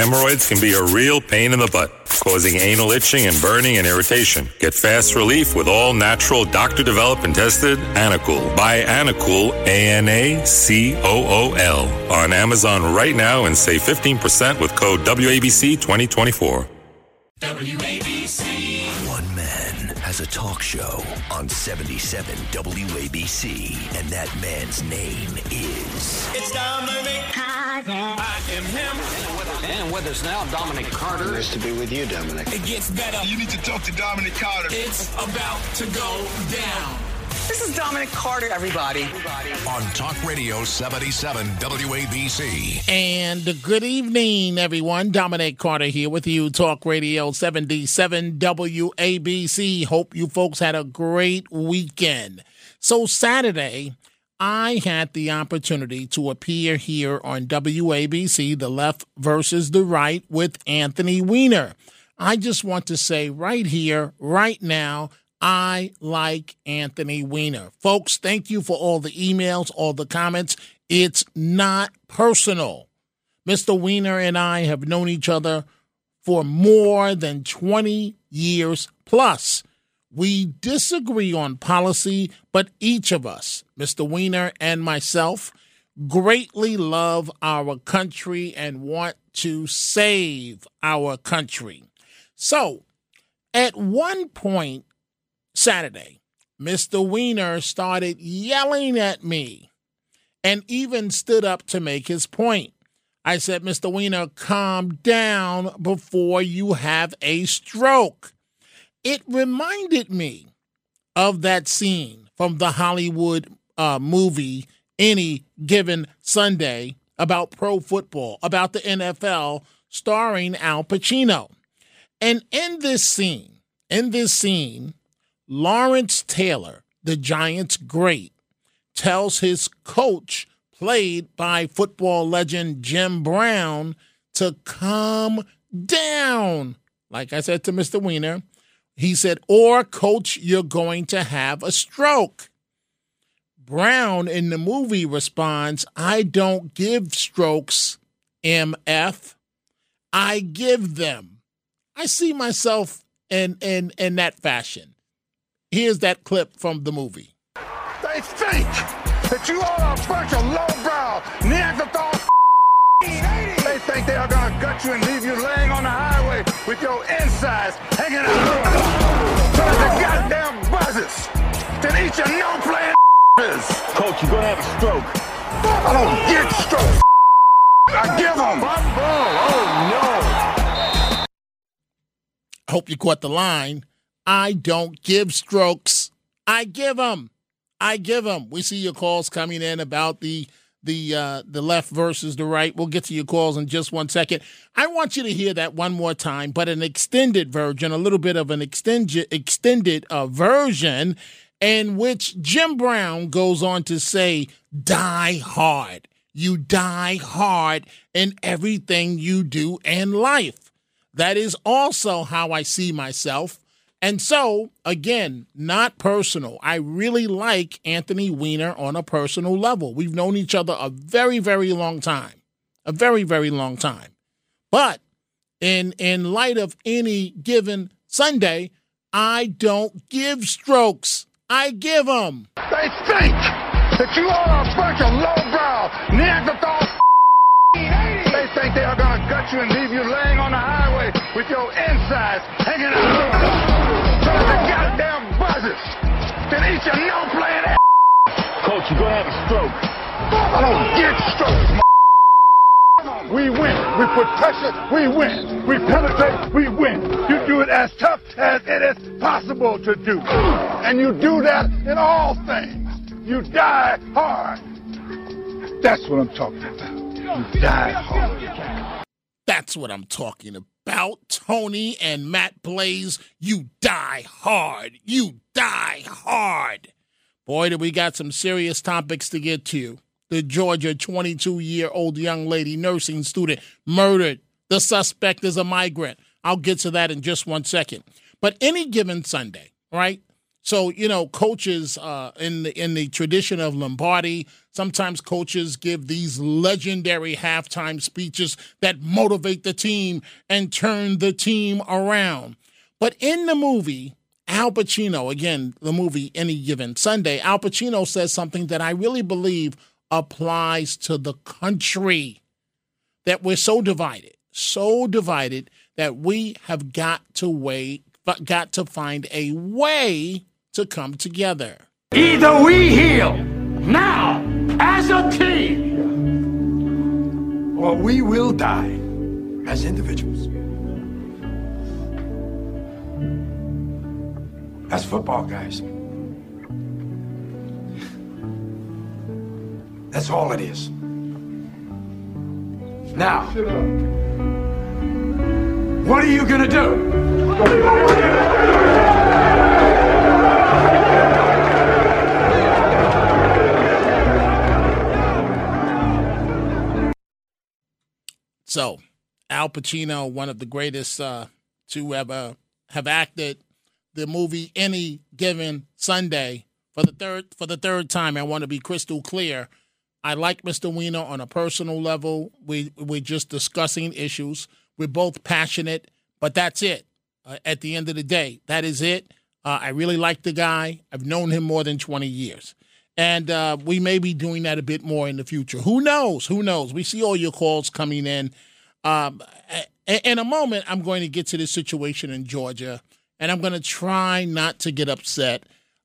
Hemorrhoids can be a real pain in the butt, causing anal itching and burning and irritation. Get fast relief with all natural, doctor developed and tested Anacool. Buy Anacool, A N A C O O L, on Amazon right now and save 15% with code WABC 2024. WABC. One man has a talk show on 77 WABC, and that man's name is. It's Dominic Carter. I am him. And with us now, Dominic Carter. Nice to be with you, Dominic. It gets better. You need to talk to Dominic Carter. It's about to go down. This is Dominic Carter, everybody. On Talk Radio 77 WABC. And good evening, everyone. Dominic Carter here with you, Talk Radio 77 WABC. Hope you folks had a great weekend. So, Saturday, I had the opportunity to appear here on WABC, The Left versus the Right, with Anthony Weiner. I just want to say right here, right now, I like Anthony Weiner. Folks, thank you for all the emails, all the comments. It's not personal. Mr. Weiner and I have known each other for more than 20 years plus. We disagree on policy, but each of us, Mr. Weiner and myself, greatly love our country and want to save our country. So, at one point, Saturday, Mr. Weiner started yelling at me and even stood up to make his point. I said, Mr. Weiner, calm down before you have a stroke. It reminded me of that scene from the Hollywood uh, movie Any Given Sunday about pro football, about the NFL, starring Al Pacino. And in this scene, in this scene, Lawrence Taylor, the Giants' great, tells his coach, played by football legend Jim Brown, to calm down. Like I said to Mr. Weiner, he said, or coach, you're going to have a stroke. Brown in the movie responds, I don't give strokes, MF. I give them. I see myself in in in that fashion. Here's that clip from the movie. They think that you are a bunch of lowbrow Neanderthal. They think they are gonna gut you and leave you laying on the highway with your insides hanging out. So the goddamn buzzes can eat your no playing. Coach, you're gonna have a stroke. I don't get strokes. I give them. Oh I hope you caught the line. I don't give strokes. I give them. I give them. We see your calls coming in about the the uh, the left versus the right. We'll get to your calls in just one second. I want you to hear that one more time, but an extended version, a little bit of an extended extended uh, version, in which Jim Brown goes on to say, "Die hard. You die hard in everything you do in life." That is also how I see myself. And so, again, not personal. I really like Anthony Weiner on a personal level. We've known each other a very, very long time. A very, very long time. But in in light of any given Sunday, I don't give strokes. I give them. They think that you are a bunch of lowbrow Neanderthal. They think they are gonna gut you and leave you laying on the highway with your insides hanging out. So the goddamn buzzes can eat your no playing ass. Coach, you're gonna have a stroke. I don't get strokes. We win. We put pressure. We win. We penetrate. We win. You do it as tough as it is possible to do. And you do that in all things. You die hard. That's what I'm talking about. You die hard. That's what I'm talking about. Tony and Matt Blaze, you die hard. You die hard. Boy, do we got some serious topics to get to. The Georgia 22 year old young lady nursing student murdered. The suspect is a migrant. I'll get to that in just one second. But any given Sunday, right? So you know, coaches uh, in the in the tradition of Lombardi, Sometimes coaches give these legendary halftime speeches that motivate the team and turn the team around. But in the movie, Al Pacino, again, the movie Any Given Sunday, Al Pacino says something that I really believe applies to the country that we're so divided, so divided that we have got to wait, but got to find a way to come together. Either we heal now as a team, or we will die as individuals. That's football, guys. That's all it is. Now, what are you gonna do? So, Al Pacino, one of the greatest uh, to ever have acted the movie Any Given Sunday for the third for the third time. I want to be crystal clear. I like Mr. Weiner on a personal level. We we're just discussing issues. We're both passionate, but that's it. Uh, at the end of the day, that is it. Uh, I really like the guy. I've known him more than 20 years. And uh, we may be doing that a bit more in the future. Who knows? Who knows? We see all your calls coming in. Um, in a moment, I'm going to get to this situation in Georgia, and I'm going to try not to get upset.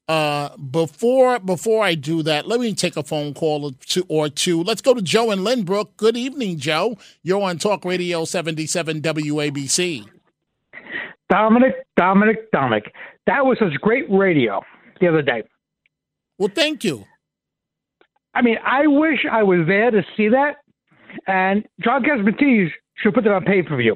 Uh, before before I do that, let me take a phone call or two, or two. Let's go to Joe in Lynbrook. Good evening, Joe. You're on Talk Radio 77 WABC. Dominic, Dominic, Dominic. That was such great radio the other day. Well, thank you. I mean, I wish I was there to see that. And John Catsimatidis should put that on pay per view.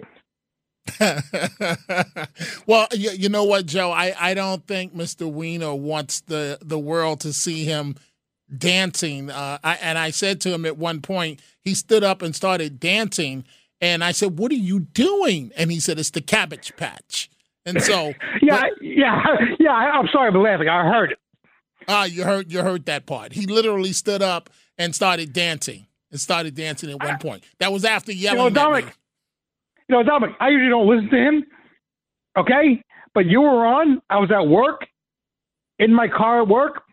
well, you, you, know what, Joe? I, I don't think Mr. Weiner wants the, the world to see him dancing. Uh, I, and I said to him at one point, he stood up and started dancing. And I said, What are you doing? And he said, It's the cabbage patch. And so, yeah, but, yeah, yeah. I'm sorry for laughing. I heard it. Ah, you heard you heard that part. He literally stood up and started dancing and started dancing at one point. That was after yelling. You know, Dominic, you know, Dominic, I usually don't listen to him. Okay, but you were on. I was at work, in my car at work,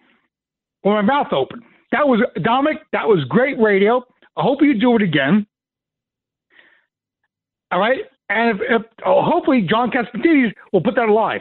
with my mouth open. That was Dominic. That was great radio. I hope you do it again. All right, and if, if oh, hopefully John will put that alive.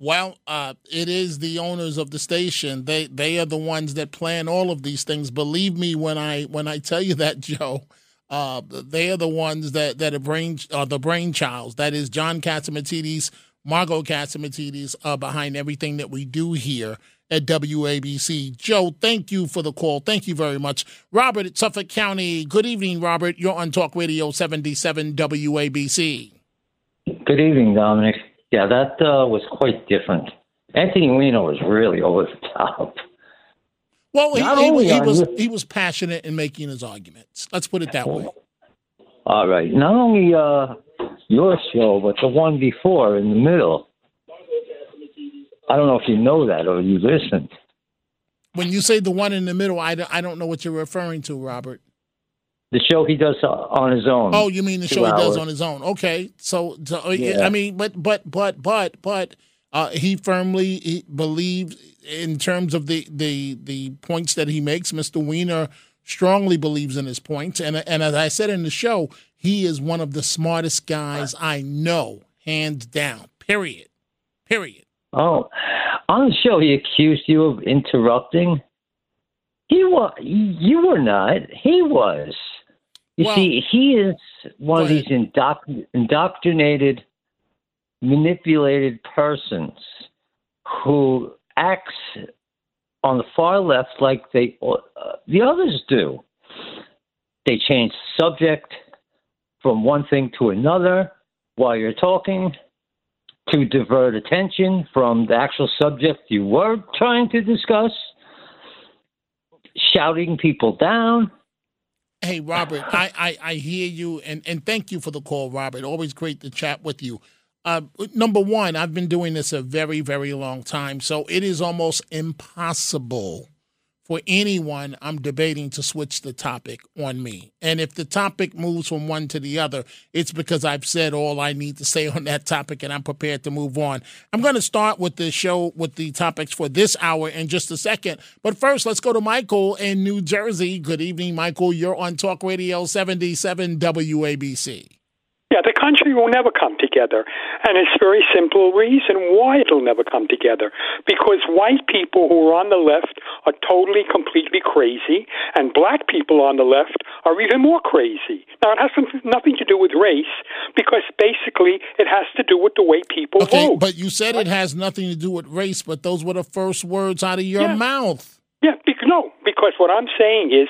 Well, uh, it is the owners of the station. They they are the ones that plan all of these things. Believe me when I when I tell you that, Joe. Uh, they are the ones that that are brain uh, the brainchilds. That is John Catsimatidis, Margot Catsimatidis, uh, behind everything that we do here at WABC. Joe, thank you for the call. Thank you very much. Robert at Suffolk County. Good evening, Robert. You're on Talk Radio 77 WABC. Good evening, Dominic. Yeah, that uh, was quite different. Anthony Weiner was really over the top. Well, he, he, he was he was passionate in making his arguments. Let's put it that way. All right. Not only uh, your show, but the one before in the middle. I don't know if you know that or you listened. When you say the one in the middle, I I don't know what you're referring to, Robert. The show he does on his own. Oh, you mean the show hours. he does on his own? Okay, so, so yeah. I mean, but but but but but uh, he firmly he believes in terms of the the the points that he makes. Mr. Weiner strongly believes in his points, and and as I said in the show, he is one of the smartest guys I know, hands down. Period. Period. Oh, on the show, he accused you of interrupting. He was. You were not. He was. You well, see, he is one of these indoctr- indoctrinated, manipulated persons who acts on the far left like they uh, the others do. They change the subject from one thing to another while you're talking to divert attention from the actual subject you were trying to discuss, shouting people down Hey, Robert, I, I, I hear you, and, and thank you for the call, Robert. Always great to chat with you. Uh, number one, I've been doing this a very, very long time, so it is almost impossible for anyone I'm debating to switch the topic on me. And if the topic moves from one to the other, it's because I've said all I need to say on that topic and I'm prepared to move on. I'm going to start with the show with the topics for this hour in just a second. But first, let's go to Michael in New Jersey. Good evening, Michael. You're on Talk Radio 77 WABC. Yeah, the country will never come together. And it's a very simple reason why it'll never come together. Because white people who are on the left are totally, completely crazy, and black people on the left are even more crazy. Now, it has nothing to do with race, because basically it has to do with the way people okay, vote. But you said it has nothing to do with race, but those were the first words out of your Yeah. mouth. Yeah, because, no, because what I'm saying is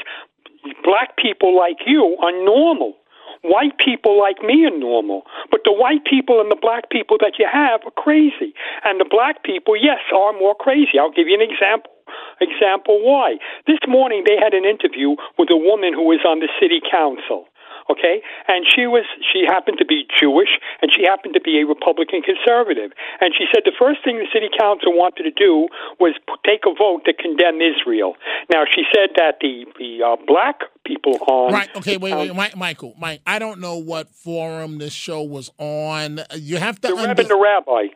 black people like you are normal. White people like me are normal. But the white people and the black people that you have are crazy. And the black people, yes, are more crazy. I'll give you an example. Example why. This morning they had an interview with a woman who was on the city council okay and she was she happened to be jewish and she happened to be a republican conservative and she said the first thing the city council wanted to do was p- take a vote to condemn israel now she said that the the uh, black people on Right. Okay. Wait. Wait. Mike, Michael. Mike. I don't know what forum this show was on. You have to. the and the rabbi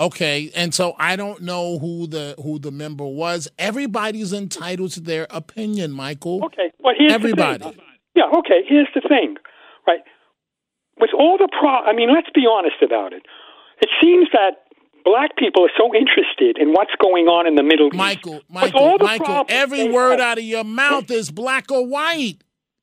Okay, and so I don't know who the who the member was. Everybody's entitled to their opinion, Michael. Okay, but here's everybody. The thing. Yeah, okay. Here's the thing, right? With all the pro, I mean, let's be honest about it. It seems that black people are so interested in what's going on in the Middle Michael, East. Michael, Michael. Every word have- out of your mouth is black or white.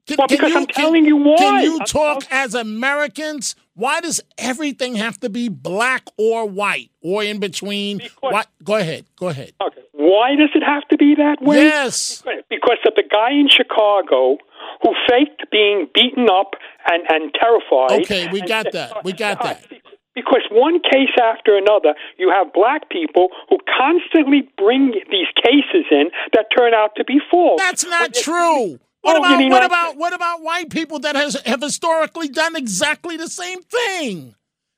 Can, Well, can because you, I'm can- telling you why. Can you I'm- talk as Americans? Why does everything have to be black or white or in between? What? Go ahead. Go ahead. Okay. Why does it have to be that way? Yes. Because of the guy in Chicago who faked being beaten up and, and terrified. Okay, we got that. We got that. Because one case after another, you have black people who constantly bring these cases in that turn out to be false. That's not true. What Oh, you about mean what like- about what about white people that has have historically done exactly the same thing?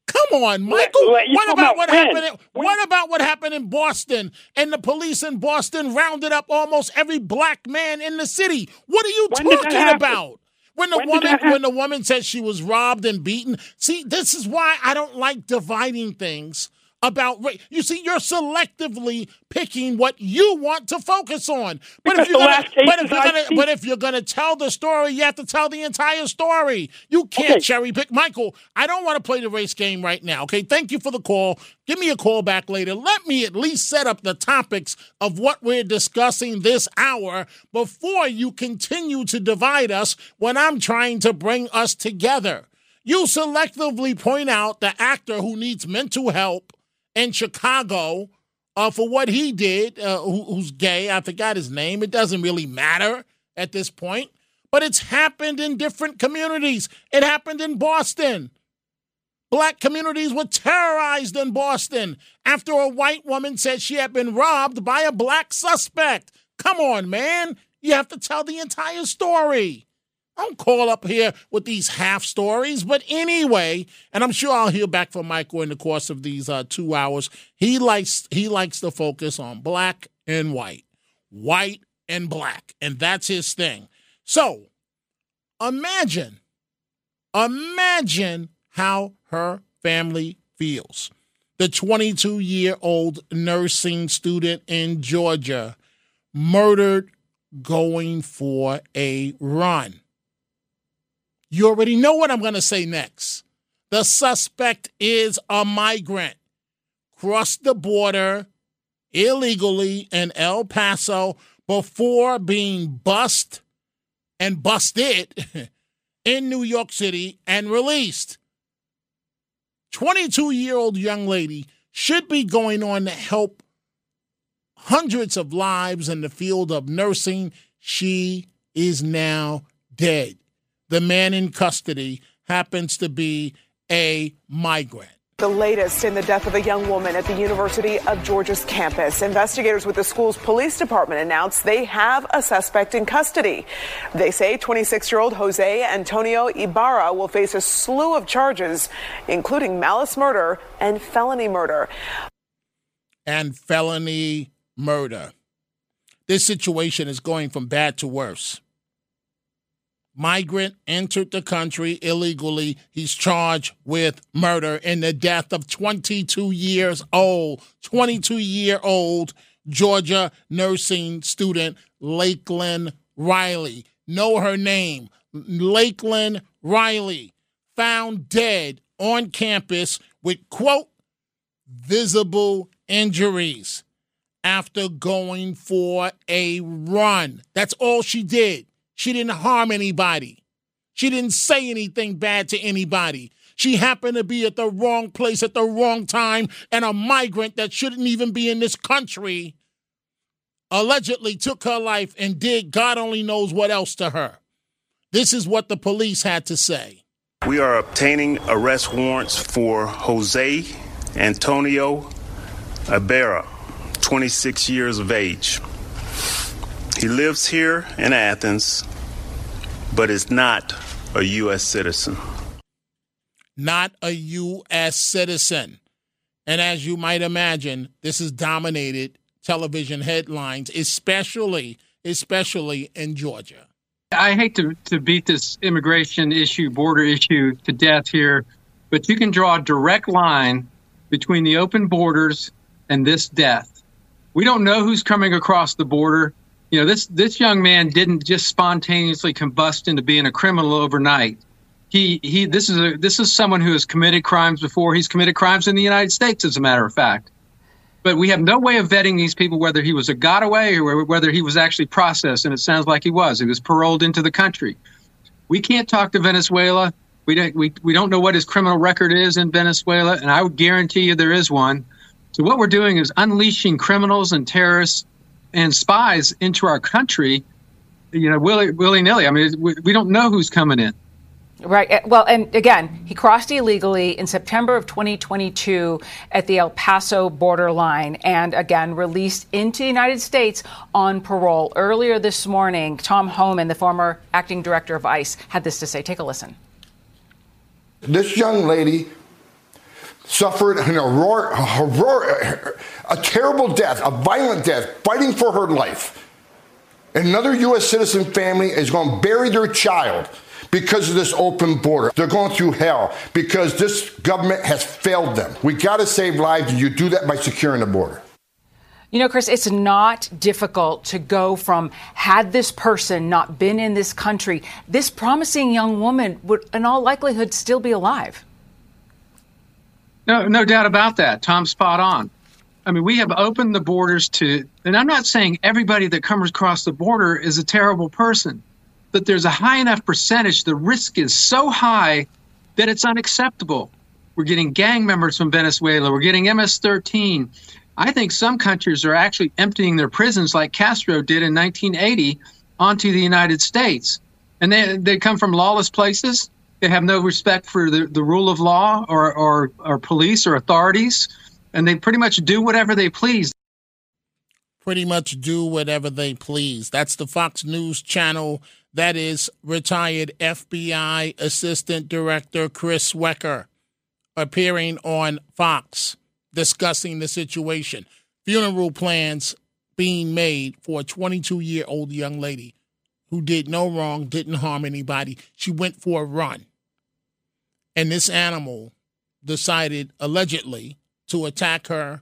Come on, Michael. let- you what about about what when? happened? In, what about what happened in Boston? And the police in Boston rounded up almost every black man in the city. What are you When talking about? When the When woman when the woman said she was robbed and beaten. See, this is why I don't like dividing things about race. You see, you're selectively picking what you want to focus on. But if you're gonna, but if you're gonna, but if you're gonna tell the story, you have to tell the entire story. You can't Okay. cherry pick. Michael, I don't want to play the race game right now. Okay, thank you for the call. Give me a call back later. Let me at least set up the topics of what we're discussing this hour before you continue to divide us when I'm trying to bring us together. You selectively point out the actor who needs mental help in Chicago uh, for what he did, uh, who, who's gay. I forgot his name. It doesn't really matter at this point. But it's happened in different communities. It happened in Boston. Black communities were terrorized in Boston after a white woman said she had been robbed by a black suspect. Come on, man. You have to tell the entire story. Don't call up here with these half stories. But anyway, and I'm sure I'll hear back from Michael in the course of these uh, two hours. He likes he likes to focus on black and white, white and black, and that's his thing. So imagine, imagine how her family feels. The 22 year old nursing student in Georgia murdered going for a run. You already know what I'm going to say next. The suspect is a migrant, crossed the border illegally in El Paso before being bust and busted in New York City and released. 22 year old young lady should be going on to help hundreds of lives in the field of nursing. She is now dead. The man in custody happens to be a migrant. The latest in the death of a young woman at the University of Georgia's campus. Investigators with the school's police department announced they have a suspect in custody. They say 26 year old Jose Antonio Ibarra will face a slew of charges, including malice murder and felony murder. And felony murder. this situation is going from bad to worse. Migrant entered the country illegally. He's charged with murder in the death of 22 years old, 22 year old Georgia nursing student Lakeland Riley. Know her name. Lakeland Riley found dead on campus with, quote, visible injuries after going for a run. That's all she did. She didn't harm anybody. She didn't say anything bad to anybody. She happened to be at the wrong place at the wrong time, and a migrant that shouldn't even be in this country allegedly took her life and did God only knows what else to her. This is what the police had to say. We are obtaining arrest warrants for Jose Antonio Ibarra, 26 years of age. He lives here in Athens, but is not a U.S. citizen. Not a U.S. citizen. And as you might imagine, this has dominated television headlines, especially especially in Georgia. I hate to, to beat this immigration issue, border issue to death here, but you can draw a direct line between the open borders and this death. We don't know who's coming across the border. You know, this this young man didn't just spontaneously combust into being a criminal overnight. He he this is a this is someone who has committed crimes before. He's committed crimes in the United States, as a matter of fact. But we have no way of vetting these people whether he was a gotaway or whether he was actually processed, and it sounds like he was. He was paroled into the country. We can't talk to Venezuela. We don't we, we don't know what his criminal record is in Venezuela, and I would guarantee you there is one. So what we're doing is unleashing criminals and terrorists and spies into our country, you know, willy willy nilly. I mean, we, we don't know who's coming in. Right. Eh, well, and again, he crossed illegally in September of 2022 at the El Paso borderline and again released into the United States on parole. Earlier this morning, Tom Homan, the former acting director of ICE, had this to say. Take a listen. This young lady suffered an aurora, a, a terrible death, a violent death, fighting for her life. Another U.S. citizen family is going to bury their child because of this open border. They're going through hell because this government has failed them. We got to save lives, and you do that by securing the border. You know, Chris, it's not difficult to go from had this person not been in this country, this promising young woman would, in all likelihood, still be alive. No, no doubt about that. Tom's spot on. I mean, we have opened the borders to, and I'm not saying everybody that comes across the border is a terrible person, but there's a high enough percentage. The risk is so high that it's unacceptable. We're getting gang members from Venezuela. We're getting MS 13. I think some countries are actually emptying their prisons like Castro did in 1980 onto the United States. And they, they come from lawless places. They have no respect for the, the rule of law or, or, or police or authorities. And they pretty much do whatever they please. Pretty much do whatever they please. That's the Fox News channel. That is retired FBI Assistant Director Chris Swecker appearing on Fox discussing the situation. Funeral plans being made for a 22 year old young lady who did no wrong, didn't harm anybody. She went for a run. And this animal decided, allegedly, to attack her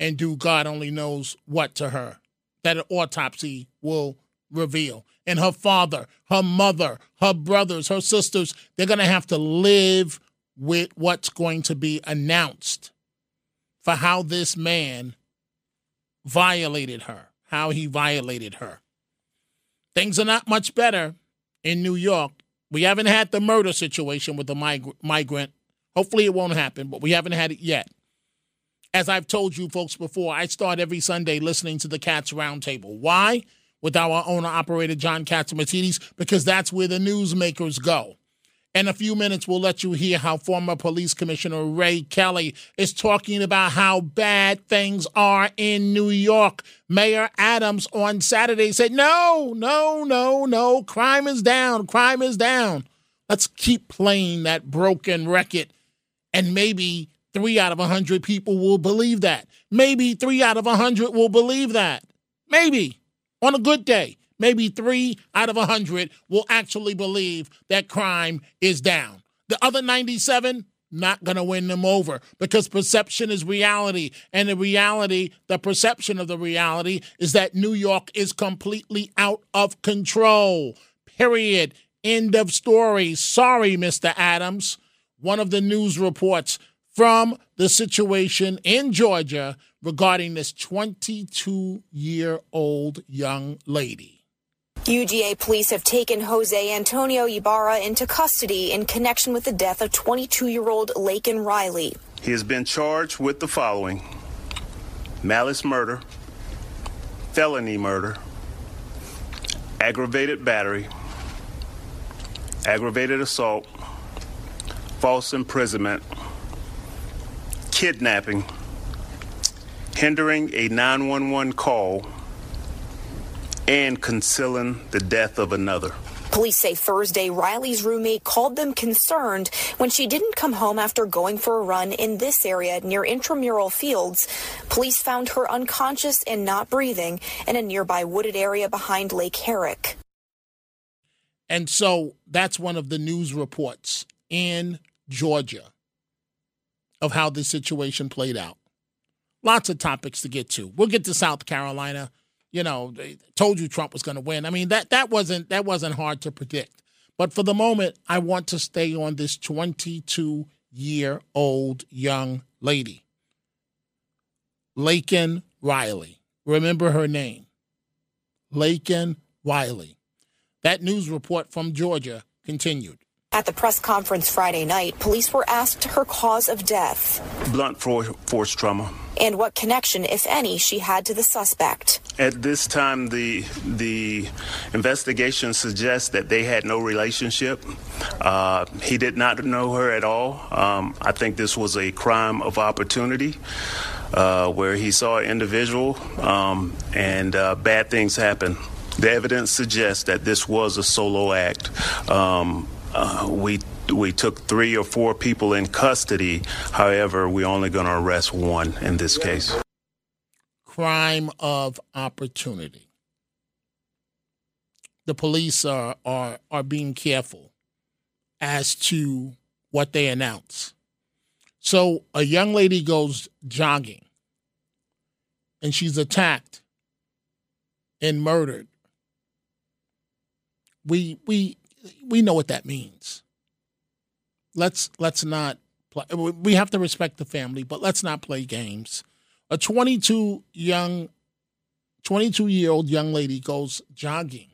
and do God only knows what to her. That an autopsy will reveal. And her father, her mother, her brothers, her sisters, they're going to have to live with what's going to be announced for how this man violated her, how he violated her. Things are not much better in New York. We haven't had the murder situation with the mig- migrant. Hopefully, it won't happen, but we haven't had it yet. As I've told you folks before, I start every Sunday listening to the Cats Roundtable. Why? With our owner operator, John Catsimatidis, because that's where the newsmakers go. In a few minutes, we'll let you hear how former police commissioner Ray Kelly is talking about how bad things are in New York. Mayor Adams on Saturday said, No, no, no, no, crime is down, crime is down. Let's keep playing that broken record, and maybe three out of a 100 people will believe that. Maybe three out of a 100 will believe that. Maybe. On a good day, maybe three out of a 100 will actually believe that crime is down. The other 97, not going to win them over because perception is reality. And the reality, the perception of the reality is that New York is completely out of control. Period. End of story. Sorry, Mr. Adams. One of the news reports from the situation in Georgia regarding this 22 year old young lady. UGA police have taken Jose Antonio Ibarra into custody in connection with the death of 22 year old Laken Riley. He has been charged with the following malice murder, felony murder, aggravated battery, aggravated assault, false imprisonment, kidnapping, hindering a 911 call and concealing the death of another. Police say Thursday Riley's roommate called them concerned when she didn't come home after going for a run in this area near intramural fields. Police found her unconscious and not breathing in a nearby wooded area behind Lake Herrick. And so that's one of the news reports in Georgia of how this situation played out. Lots of topics to get to. We'll get to South Carolina you know, they told you Trump was going to win. I mean, that that wasn't that wasn't hard to predict. But for the moment, I want to stay on this 22 year old young lady, Laken Riley. Remember her name, Laken Riley. That news report from Georgia continued. At the press conference Friday night, police were asked her cause of death. Blunt force trauma. And what connection, if any, she had to the suspect. At this time, the the investigation suggests that they had no relationship. Uh, he did not know her at all. Um, I think this was a crime of opportunity. Uh, where he saw an individual um, and uh, bad things happen. The evidence suggests that this was a solo act. Um, uh, we we took three or four people in custody. However, we're only going to arrest one in this case. Crime of opportunity. The police are are are being careful as to what they announce. So a young lady goes jogging and she's attacked and murdered. We we we know what that means. Let's let's not play. We have to respect the family, but let's not play games. A 22 young, 22 year old young lady goes jogging,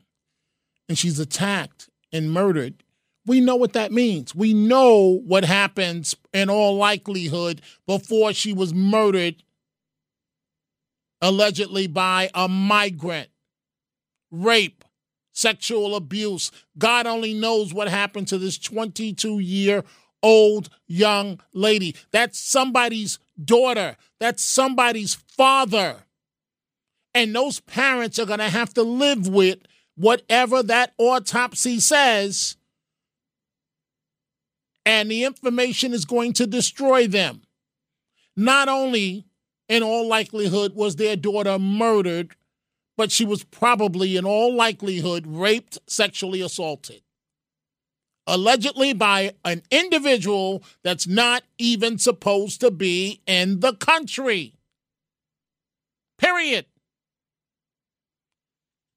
and she's attacked and murdered. We know what that means. We know what happens in all likelihood before she was murdered, allegedly by a migrant. Rape, sexual abuse. God only knows what happened to this 22 year old young lady. That's somebody's daughter. That's somebody's father. And those parents are going to have to live with whatever that autopsy says. And the information is going to destroy them. Not only, in all likelihood, was their daughter murdered, but she was probably, in all likelihood, raped, sexually assaulted. Allegedly by an individual that's not even supposed to be in the country. Period.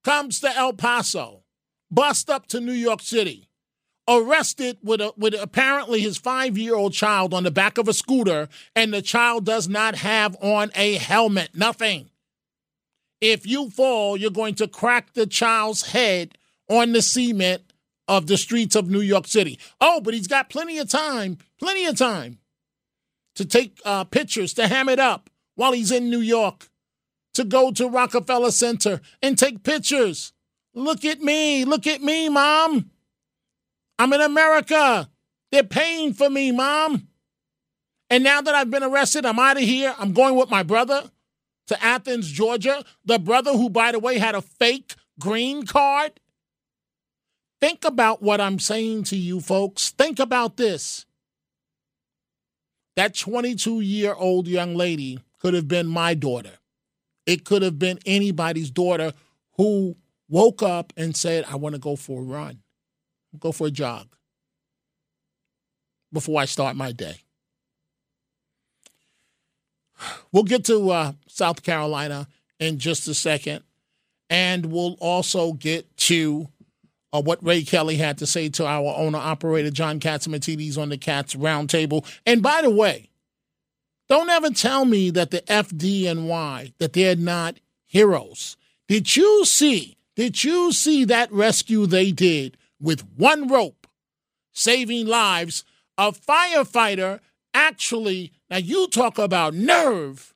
Comes to El Paso, bust up to New York City, arrested with a, with apparently his five year old child on the back of a scooter, and the child does not have on a helmet. Nothing. If you fall, you're going to crack the child's head on the cement of the streets of New York City. Oh, but he's got plenty of time, plenty of time to take uh, pictures, to ham it up while he's in New York, to go to Rockefeller Center and take pictures. Look at me, look at me, mom. I'm in America. They're paying for me, mom. And now that I've been arrested, I'm out of here. I'm going with my brother to Athens, Georgia. The brother who, by the way, had a fake green card. Think about what I'm saying to you, folks. Think about this. That 22 year old young lady could have been my daughter. It could have been anybody's daughter who woke up and said, I want to go for a run, go for a jog before I start my day. We'll get to uh, South Carolina in just a second, and we'll also get to uh, what Ray Kelly had to say to our owner operator, John Catsimatidis, on the Cats Roundtable. And by the way, don't ever tell me that the FDNY, that they're not heroes. Did you see, did you see that rescue they did with one rope, saving lives? A firefighter actually, now you talk about nerve.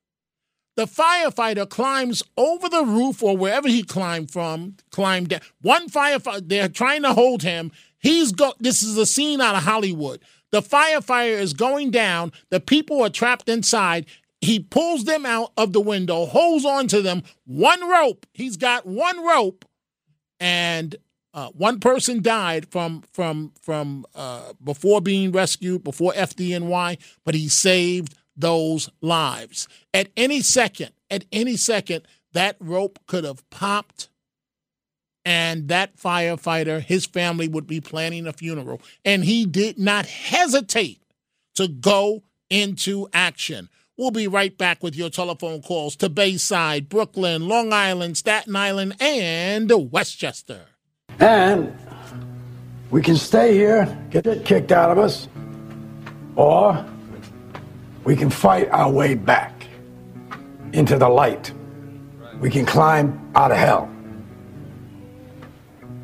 The firefighter climbs over the roof or wherever he climbed from, climbed down. One firefighter, they're trying to hold him. He's go. This is a scene out of Hollywood. The firefighter is going down. The people are trapped inside. He pulls them out of the window, holds on to them. One rope. He's got one rope, and uh, one person died from from from uh, before being rescued, before FDNY, but he saved those lives. At any second, at any second, that rope could have popped, and that firefighter, his family would be planning a funeral, and he did not hesitate to go into action. We'll be right back with your telephone calls to Bayside, Brooklyn, Long Island, Staten Island, and Westchester. And we can stay here, get it kicked out of us, or we can fight our way back into the light. We can climb out of hell.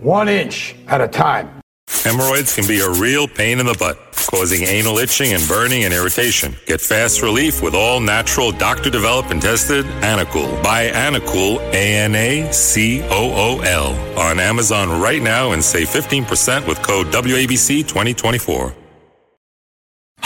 One inch at a time. Hemorrhoids can be a real pain in the butt, causing anal itching and burning and irritation. Get fast relief with all natural, doctor developed and tested Anacool. Buy Anacool, A N A C O O L, on Amazon right now and save 15% with code WABC 2024.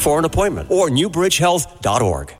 for an appointment or newbridgehealth.org.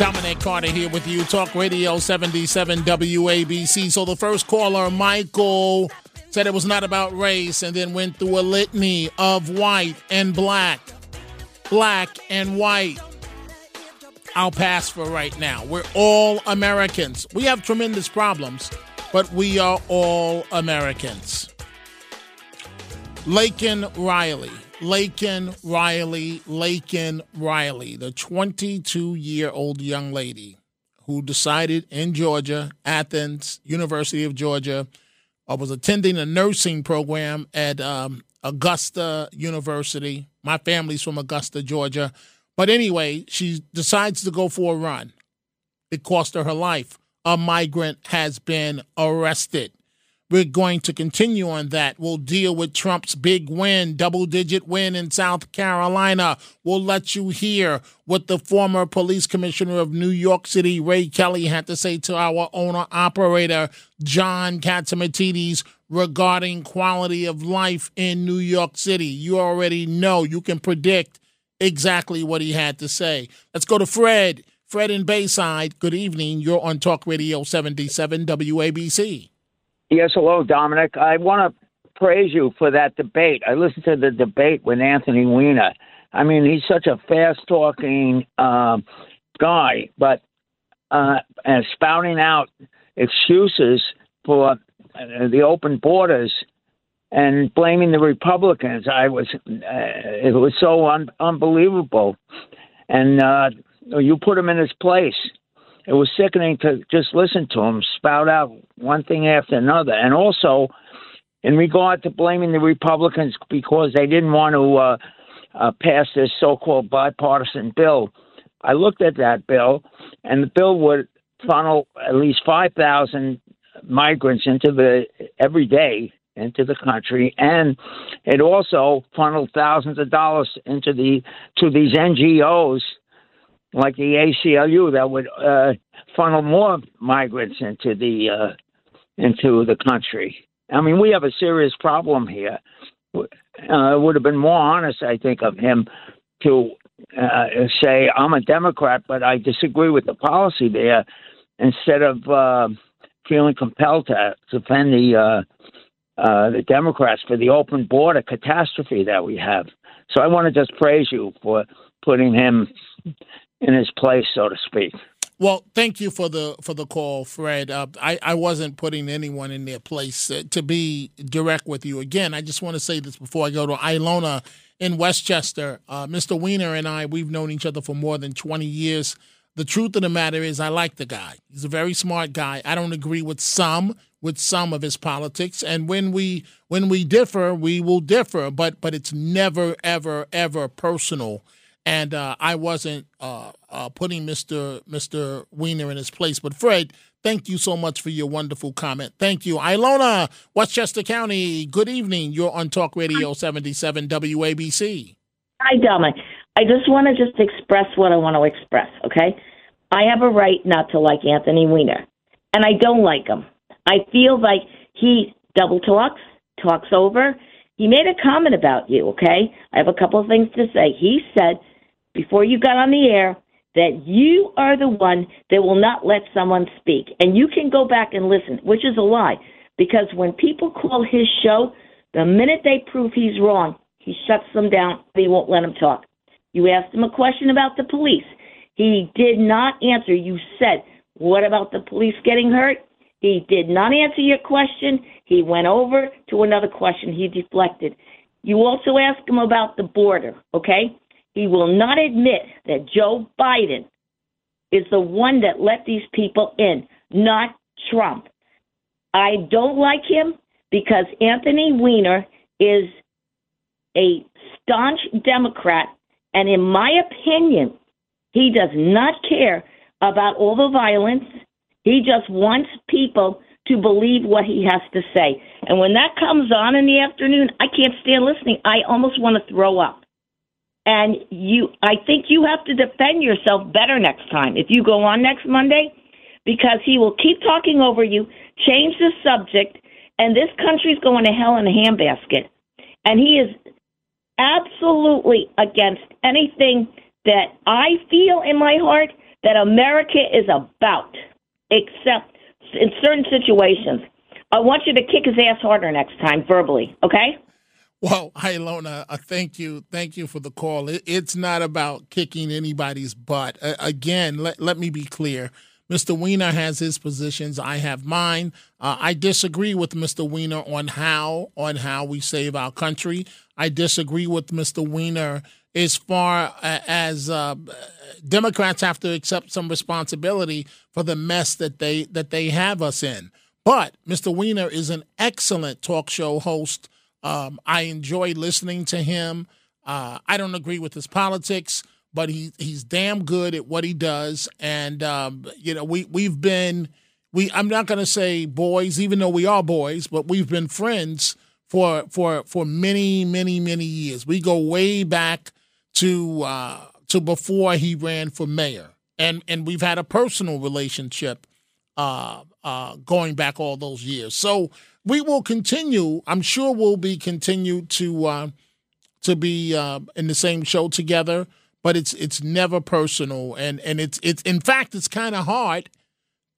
Dominic Carter here with you, Talk Radio 77 WABC. So the first caller, Michael, said it was not about race and then went through a litany of white and black, black and white. I'll pass for right now. We're all Americans. We have tremendous problems, but we are all Americans. Laken Riley. Laken Riley, Laken Riley, the 22 year old young lady who decided in Georgia, Athens, University of Georgia, I was attending a nursing program at um, Augusta University. My family's from Augusta, Georgia. But anyway, she decides to go for a run. It cost her her life. A migrant has been arrested. We're going to continue on that. We'll deal with Trump's big win, double digit win in South Carolina. We'll let you hear what the former police commissioner of New York City, Ray Kelly, had to say to our owner operator, John Catsimatidis, regarding quality of life in New York City. You already know, you can predict exactly what he had to say. Let's go to Fred. Fred in Bayside, good evening. You're on Talk Radio 77 WABC. Yes, hello, Dominic. I want to praise you for that debate. I listened to the debate with Anthony Weiner. I mean, he's such a fast talking um, guy, but uh, and spouting out excuses for uh, the open borders and blaming the Republicans. I was, uh, it was so un- unbelievable. And uh, you put him in his place it was sickening to just listen to him spout out one thing after another. And also, in regard to blaming the Republicans because they didn't want to uh, uh, pass this so-called bipartisan bill. I looked at that bill, and the bill would funnel at least five thousand migrants into the every day into the country, and it also funneled thousands of dollars into the to these NGOs like the ACLU that would uh, funnel more migrants into the uh, into the country. I mean, we have a serious problem here. Uh, it would have been more honest, I think, of him to uh, say, "I'm a Democrat, but I disagree with the policy there," instead of uh, feeling compelled to defend the uh, uh, the Democrats for the open border catastrophe that we have. So I want to just praise you for putting him in his place, so to speak. Well, thank you for the for the call, Fred. Uh, I I wasn't putting anyone in their place. Uh, to be direct with you again, I just want to say this before I go to Ilona in Westchester. Uh, Mr. Weiner and I, we've known each other for more than twenty years. The truth of the matter is, I like the guy. He's a very smart guy. I don't agree with some with some of his politics, and when we when we differ, we will differ. But but it's never ever ever personal and uh, I wasn't uh, uh, putting Mr. Mr. Weiner in his place. But Fred, thank you so much for your wonderful comment. Thank you, Ilona, Westchester County. Good evening. You're on Talk Radio 77 WABC. Hi, Dominic. I just want to just express what I want to express. Okay, I have a right not to like Anthony Weiner, and I don't like him. I feel like he double talks, talks over. He made a comment about you, okay? I have a couple of things to say. He said before you got on the air that you are the one that will not let someone speak. And you can go back and listen, which is a lie. Because when people call his show, the minute they prove he's wrong, he shuts them down. He won't let them talk. You asked him a question about the police. He did not answer. You said, What about the police getting hurt? He did not answer your question. He went over to another question. He deflected. You also asked him about the border, okay? He will not admit that Joe Biden is the one that let these people in, not Trump. I don't like him because Anthony Weiner is a staunch Democrat, and in my opinion, he does not care about all the violence. He just wants people to believe what he has to say. And when that comes on in the afternoon, I can't stand listening. I almost want to throw up. And you, I think you have to defend yourself better next time if you go on next Monday, because he will keep talking over you, change the subject, and this country's going to hell in a handbasket. And he is absolutely against anything that I feel in my heart that America is about, except in certain situations. I want you to kick his ass harder next time, verbally, okay? Well, hi, Lona. Uh, thank you. Thank you for the call. It, it's not about kicking anybody's butt. Uh, again, let, let me be clear. Mr. Weiner has his positions. I have mine. Uh, I disagree with Mr. Weiner on how on how we save our country. I disagree with Mr. Weiner as far as uh, Democrats have to accept some responsibility for the mess that they that they have us in. But Mr. Weiner is an excellent talk show host. Um, I enjoy listening to him. Uh, I don't agree with his politics, but he he's damn good at what he does. And um, you know, we we've been we I'm not going to say boys, even though we are boys, but we've been friends for for for many many many years. We go way back to uh, to before he ran for mayor, and and we've had a personal relationship uh, uh, going back all those years. So we will continue. I'm sure we'll be continued to uh, to be uh, in the same show together, but it's it's never personal, and and it's it's in fact it's kind of hard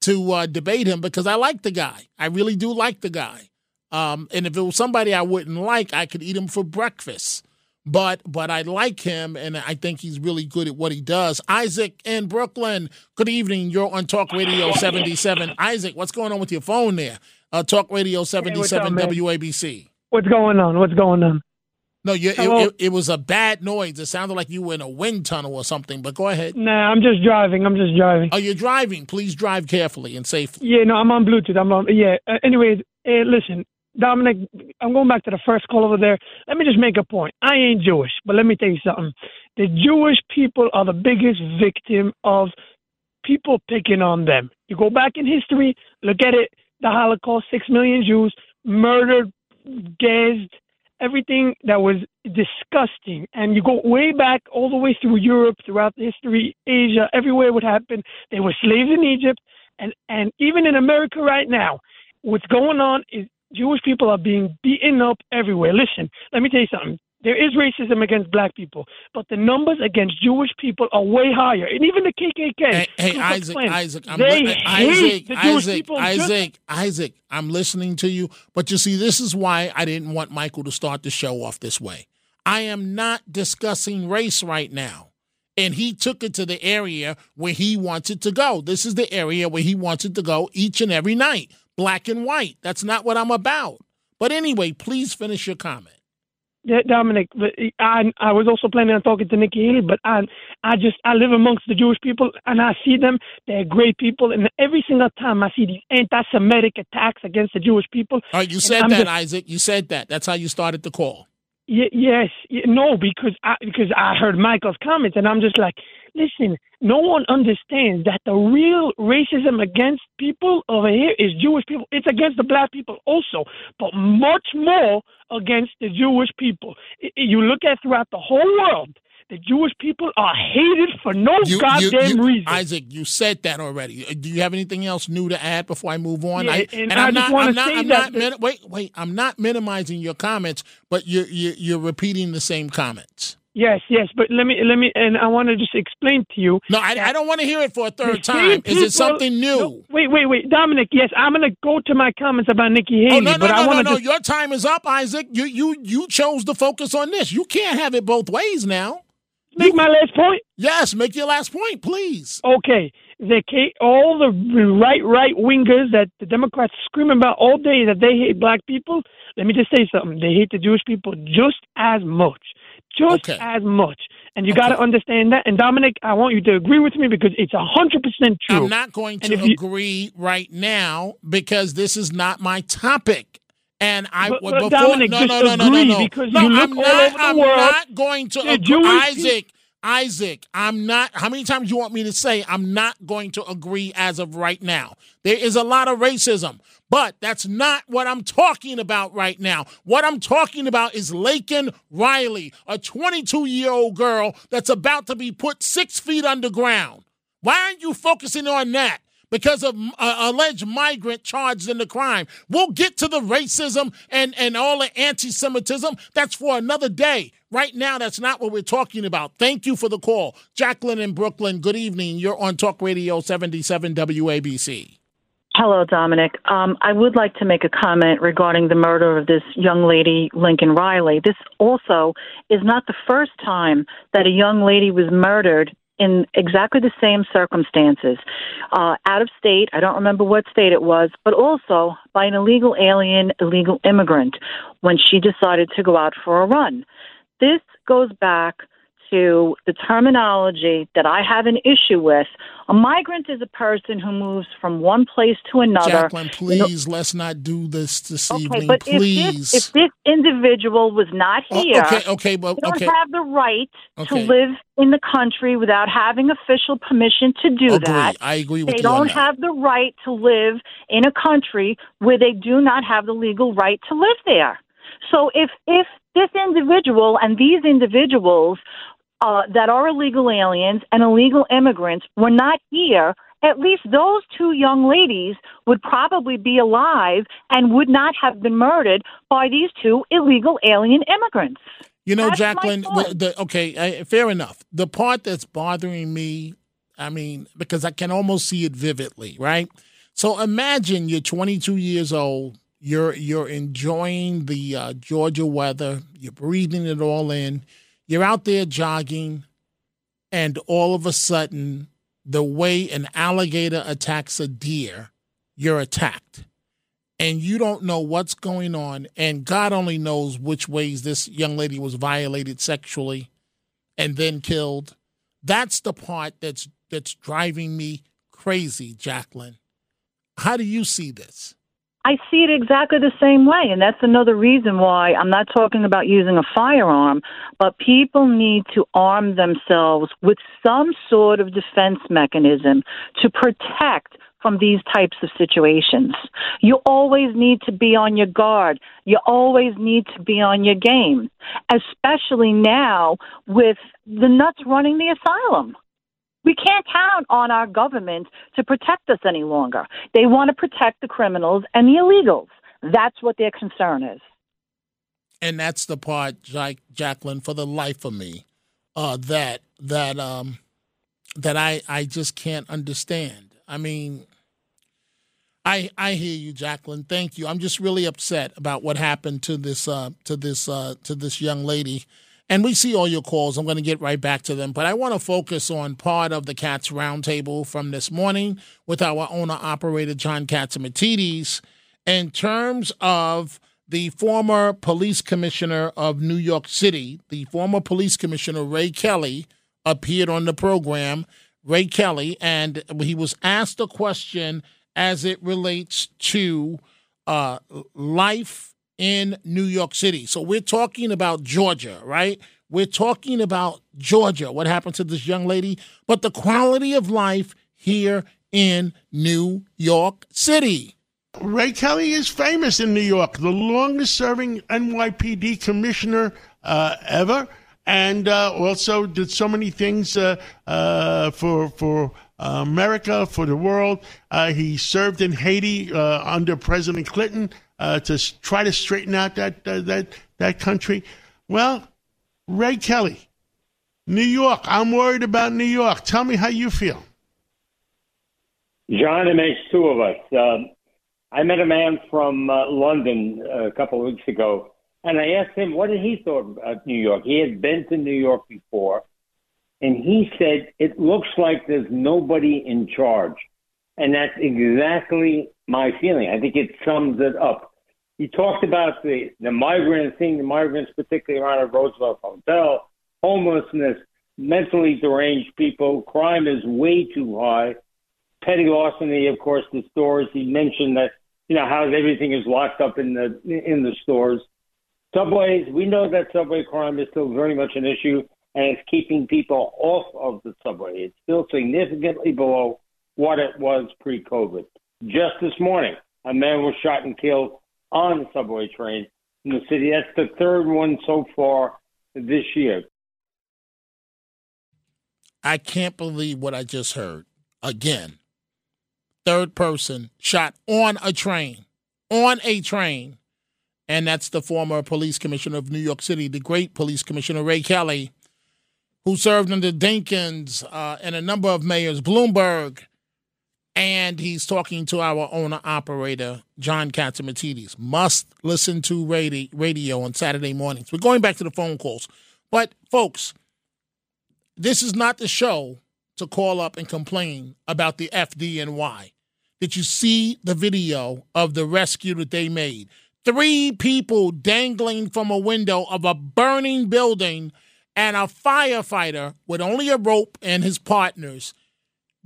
to uh, debate him because I like the guy. I really do like the guy. Um, and if it was somebody I wouldn't like, I could eat him for breakfast. But but I like him, and I think he's really good at what he does. Isaac in Brooklyn. Good evening. You're on Talk Radio 77. Isaac, what's going on with your phone there? Uh, Talk Radio 77 hey, WABC. What's going on? What's going on? No, you, it, it, it, was a bad noise. It sounded like you were in a wind tunnel or something, but go ahead. Nah, I'm just driving. I'm just driving. Oh, you're driving. Please drive carefully and safely. Yeah, no, I'm on Bluetooth. I'm on, yeah. Uh, anyways, uh, listen, Dominic, I'm going back to the first call over there. Let me just make a point. I ain't Jewish, but let me tell you something. The Jewish people are the biggest victim of people picking on them. You go back in history, look at it. The Holocaust, six million Jews murdered, gassed, everything that was disgusting. And you go way back all the way through Europe, throughout history, Asia, everywhere would happen. They were slaves in Egypt. And, and even in America right now, what's going on is Jewish people are being beaten up everywhere. Listen, let me tell you something. There is racism against black people, but the numbers against Jewish people are way higher. And even the KKK. Hey, hey Isaac, Klan, Isaac, I'm they li- Isaac, the Jewish Isaac, people. Isaac, just- Isaac, I'm listening to you. But you see, this is why I didn't want Michael to start the show off this way. I am not discussing race right now. And he took it to the area where he wants it to go. This is the area where he wants it to go each and every night, black and white. That's not what I'm about. But anyway, please finish your comment. Dominic, but I I was also planning on talking to Nikki Haley, but I I just I live amongst the Jewish people and I see them. They're great people, and every single time I see these anti-Semitic attacks against the Jewish people. All right, you said that, just- Isaac. You said that. That's how you started the call. Y- yes, y- no, because I because I heard Michael's comments, and I'm just like, listen, no one understands that the real racism against people over here is Jewish people. It's against the black people also, but much more against the Jewish people. I- You look at throughout the whole world, the Jewish people are hated for no You- you- goddamn you- reason. Isaac, you said that already. Uh, Do you have anything else new to add before I move on? Yeah, I, and I'm I just not. I'm not. I'm not wait, wait. I'm not minimizing your comments, but you're you're, you're repeating the same comments. Yes, yes, but let me let me, and I want to just explain to you. No, I, I don't want to hear it for a third time. Is it something new? No, wait, wait, wait, Dominic. Yes, I'm going to go to my comments about Nikki Haley, Oh no no but I no no no! just Your time is up, Isaac. You you you chose to focus on this. You can't have it both ways now. Make my last point. Yes, make your last point, please. Okay, the all the right right wingers that the Democrats scream about all day that they hate black people. Let me just say something. They hate the Jewish people just as much, just as much. And you got to understand that. And Dominic, I want you to agree with me because it's a hundred percent true. I'm not going to if you- agree right now because this is not my topic. And I But- but before Dominic, no, no no no no no. because no you look I'm all not over the I'm world, not going to agree. Jewish Isaac Isaac I'm not how many times do you want me to say I'm not going to agree as of right now? There is a lot of racism but that's not what I'm talking about right now. What I'm talking about is Laken Riley a 22 year old girl that's about to be put six feet underground. Why aren't you focusing on that because of uh, alleged migrant charged in the crime. We'll get to the racism and, and all the anti Semitism. That's for another day. Right now, that's not what we're talking about. Thank you for the call. Jacqueline in Brooklyn, good evening. You're on Talk Radio 77 WABC. Hello, Dominic. Um, I would like to make a comment regarding the murder of this young lady, Lincoln Riley. This also is not the first time that a young lady was murdered in exactly the same circumstances, uh, out of state. I don't remember what state it was, but also by an illegal alien, illegal immigrant when she decided to go out for a run. This goes back to the terminology that I have an issue with. A migrant is a person who moves from one place to another. Jacqueline, please, let's not do this this Okay, evening. but please. if this, if this individual was not Oh, here, okay, okay, but- they don't have the right Okay. to live in the country without having official permission to do Agree. that. I agree with they you on don't have the right to live in a country where they do not have the legal right to live there. So if if this individual and these individuals uh, that are illegal aliens and illegal immigrants were not here, at least those two young ladies would probably be alive and would not have been murdered by these two illegal alien immigrants. You know, That's Jacqueline. The, okay, uh, fair enough. The part that's bothering me, I mean, because I can almost see it vividly, right? So imagine you're 22 years old. You're you're enjoying the uh, Georgia weather. You're breathing it all in. You're out there jogging, and all of a sudden, the way an alligator attacks a deer, you're attacked and you don't know what's going on, and God only knows which ways this young lady was violated sexually and then killed. That's the part that's that's driving me crazy, Jacqueline. How do you see this? I see it exactly the same way. And that's another reason why I'm not talking about using a firearm, but people need to arm themselves with some sort of defense mechanism to protect from these types of situations. You always need to be on your guard. You always need to be on your game, especially now with the nuts running the asylum. We can't count on our government to protect us any longer. They want to protect the criminals and the illegals. That's what their concern is. And that's the part, Jacqueline, for the life of me, uh, that that um, that I I just can't understand. I mean, I I hear you, Jacqueline. Thank you. I'm just really upset about what happened to this uh, to this uh, to this young lady. And we see all your calls. I'm going to get right back to them. But I want to focus on part of the Cats Roundtable from this morning with our owner operator, John Catsimatidis, in terms of the former police commissioner of New York City, the former police commissioner, Ray Kelly, appeared on the program. Ray Kelly, and he was asked a question as it relates to uh, life in New York City. So we're talking about Georgia, right? We're talking about Georgia, what happened to this young lady, but the quality of life here in New York City. Ray Kelly is famous in New York, the longest serving NYPD commissioner uh, ever, and uh, also did so many things uh, uh for for America, for the world. Uh, he served in Haiti uh, under President Clinton uh, to try to straighten out that that that country. Well, Ray Kelly, New York. I'm worried about New York. Tell me how you feel. John, it makes two of us. Um, I met a man from uh, London a couple of weeks ago, and I asked him what did he thought about New York. He had been to New York before, and he said, It looks like there's nobody in charge. And that's exactly my feeling. I think it sums it up. He talked about the, the migrants, seeing the migrants, particularly around at Roosevelt Hotel, homelessness, mentally deranged people. Crime is way too high. Petty larceny, of course, the stores. He mentioned that, you know, how everything is locked up in the in the stores. Subways, we know that subway crime is still very much an issue and it's keeping people off of the subway. It's still significantly below what it was pre COVID. Just this morning, a man was shot and killed on a subway train in the city. That's the third one so far this year. I can't believe what I just heard. Again, third person shot on a train, on a train. And that's the former police commissioner of New York City, the great police commissioner, Ray Kelly who served under Dinkins uh, and a number of mayors, Bloomberg, and he's talking to our owner operator, John Catsimatidis. Must listen to radio, radio on Saturday mornings. We're going back to the phone calls. But, folks, this is not the show to call up and complain about the FDNY. Did you see the video of the rescue that they made? Three people dangling from a window of a burning building and a firefighter with only a rope and his partners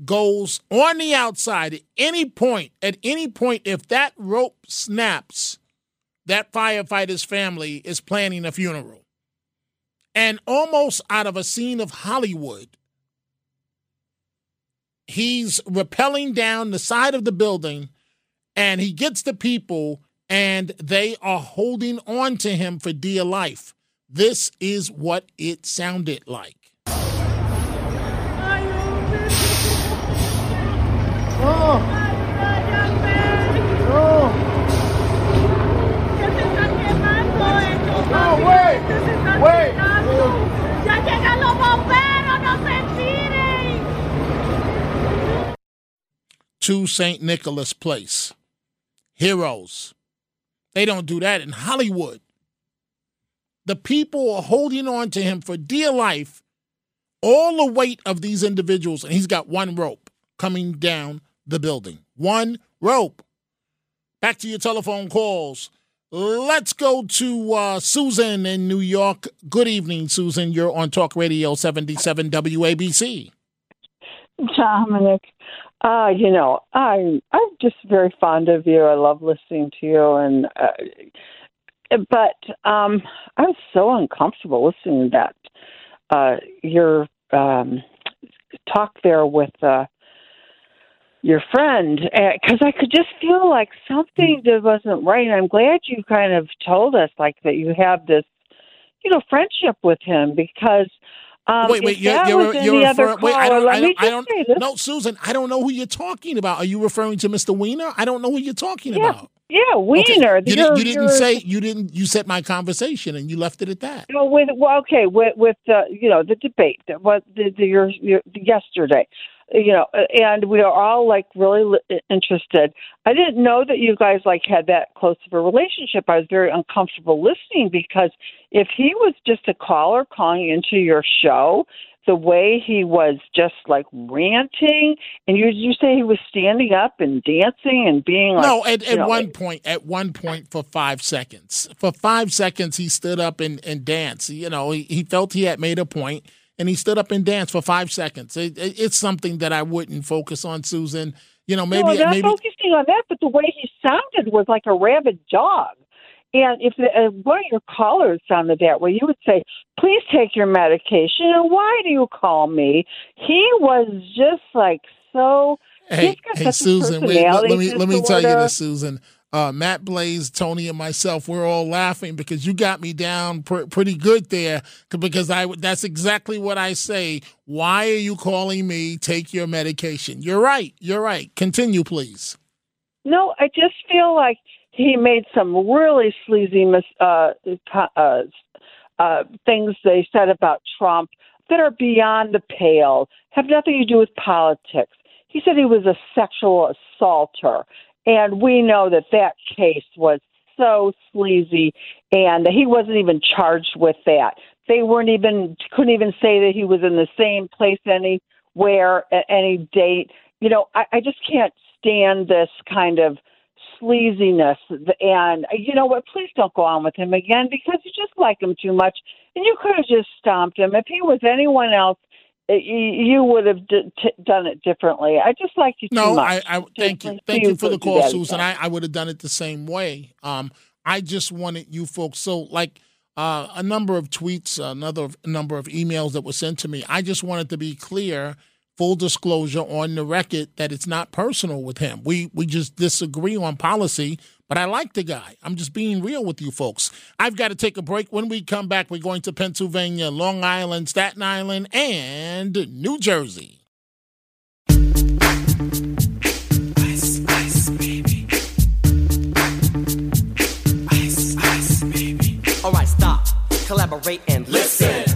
goes on the outside at any point, at any point, if that rope snaps, that firefighter's family is planning a funeral. And almost out of a scene of Hollywood, he's rappelling down the side of the building and he gets the people and they are holding on to him for dear life. This is what it sounded like. Oh. Oh. wait. Wait. Ya llegan los bomberos, no se tiren. To St. Nicholas Place. Heroes. They don't do that in Hollywood. The people are holding on to him for dear life. All the weight of these individuals, and he's got one rope coming down the building. One rope. Back to your telephone calls. Let's go to uh, Susan in New York. Good evening, Susan. You're on Talk Radio 77 WABC. Dominic, Uh, you know, I'm I'm just very fond of you. I love listening to you, and uh, but um, I was so uncomfortable listening to that. Uh, your um, talk there with uh, your friend because I could just feel like something that wasn't right. And I'm glad you kind of told us like that you have this, you know, friendship with him because. Um, wait, wait, you're, you're, you're referring. Wait, I don't, I don't, I don't say this. no, Susan, I don't know who you're talking about. Are you referring to Mr. Weiner? I don't know who you're talking Yeah, about. yeah, Okay. You, didn't, you're- didn't say you didn't. You said my conversation and you left it at that. No, with well, okay, with with the you know the debate that was the, the your, your yesterday, you know, and we are all like really li- interested. I didn't know that you guys like had that close of a relationship. I was very uncomfortable listening because if he was just a caller calling into your show, the way he was just like ranting, and you you say he was standing up and dancing and being like no, at, at know, one point, at one point for five seconds, for five seconds, he stood up and, and danced. You know, he, he felt he had made a point, and he stood up and danced for five seconds. It, it, it's something that I wouldn't focus on, Susan. You know, maybe no, not maybe focusing on that, but the way he sounded was like a rabid dog. And if the, uh, one of your callers sounded that way, you would say, "Please take your medication." And why do you call me? He was just like so. Hey, hey, Susan, wait, let, let me let me tell you this, Susan. Uh, Matt Blaze, Tony, and myself, we're all laughing because you got me down pr- pretty good there. Because I that's exactly what I say. Why are you calling me? Take your medication. You're right. You're right. Continue, please. No, I just feel like he made some really sleazy mis- uh, uh, uh, things they said about Trump that are beyond the pale, have nothing to do with politics. He said he was a sexual assaulter, and we know that that case was so sleazy, and he wasn't even charged with that. They weren't even couldn't even say that he was in the same place anywhere at any date. You know, I, I just can't stand this kind of sleaziness. And you know what? Please don't go on with him again because you just like him too much. And you could have just stomped him. If he was anyone else, you would have d- t- done it differently. I just like you too No. I, I thank you, thank you for the call, Susan. I, I would have done it the same way. Um, I just wanted you folks. So, like uh, a number of tweets, another number of emails that were sent to me. I just wanted to be clear, full disclosure on the record that it's not personal with him. We we just disagree on policy. But I like the guy. I'm just being real with you folks. I've got to take a break. When we come back, we're going to Pennsylvania, Long Island, Staten Island, and New Jersey. Alright, stop, collaborate and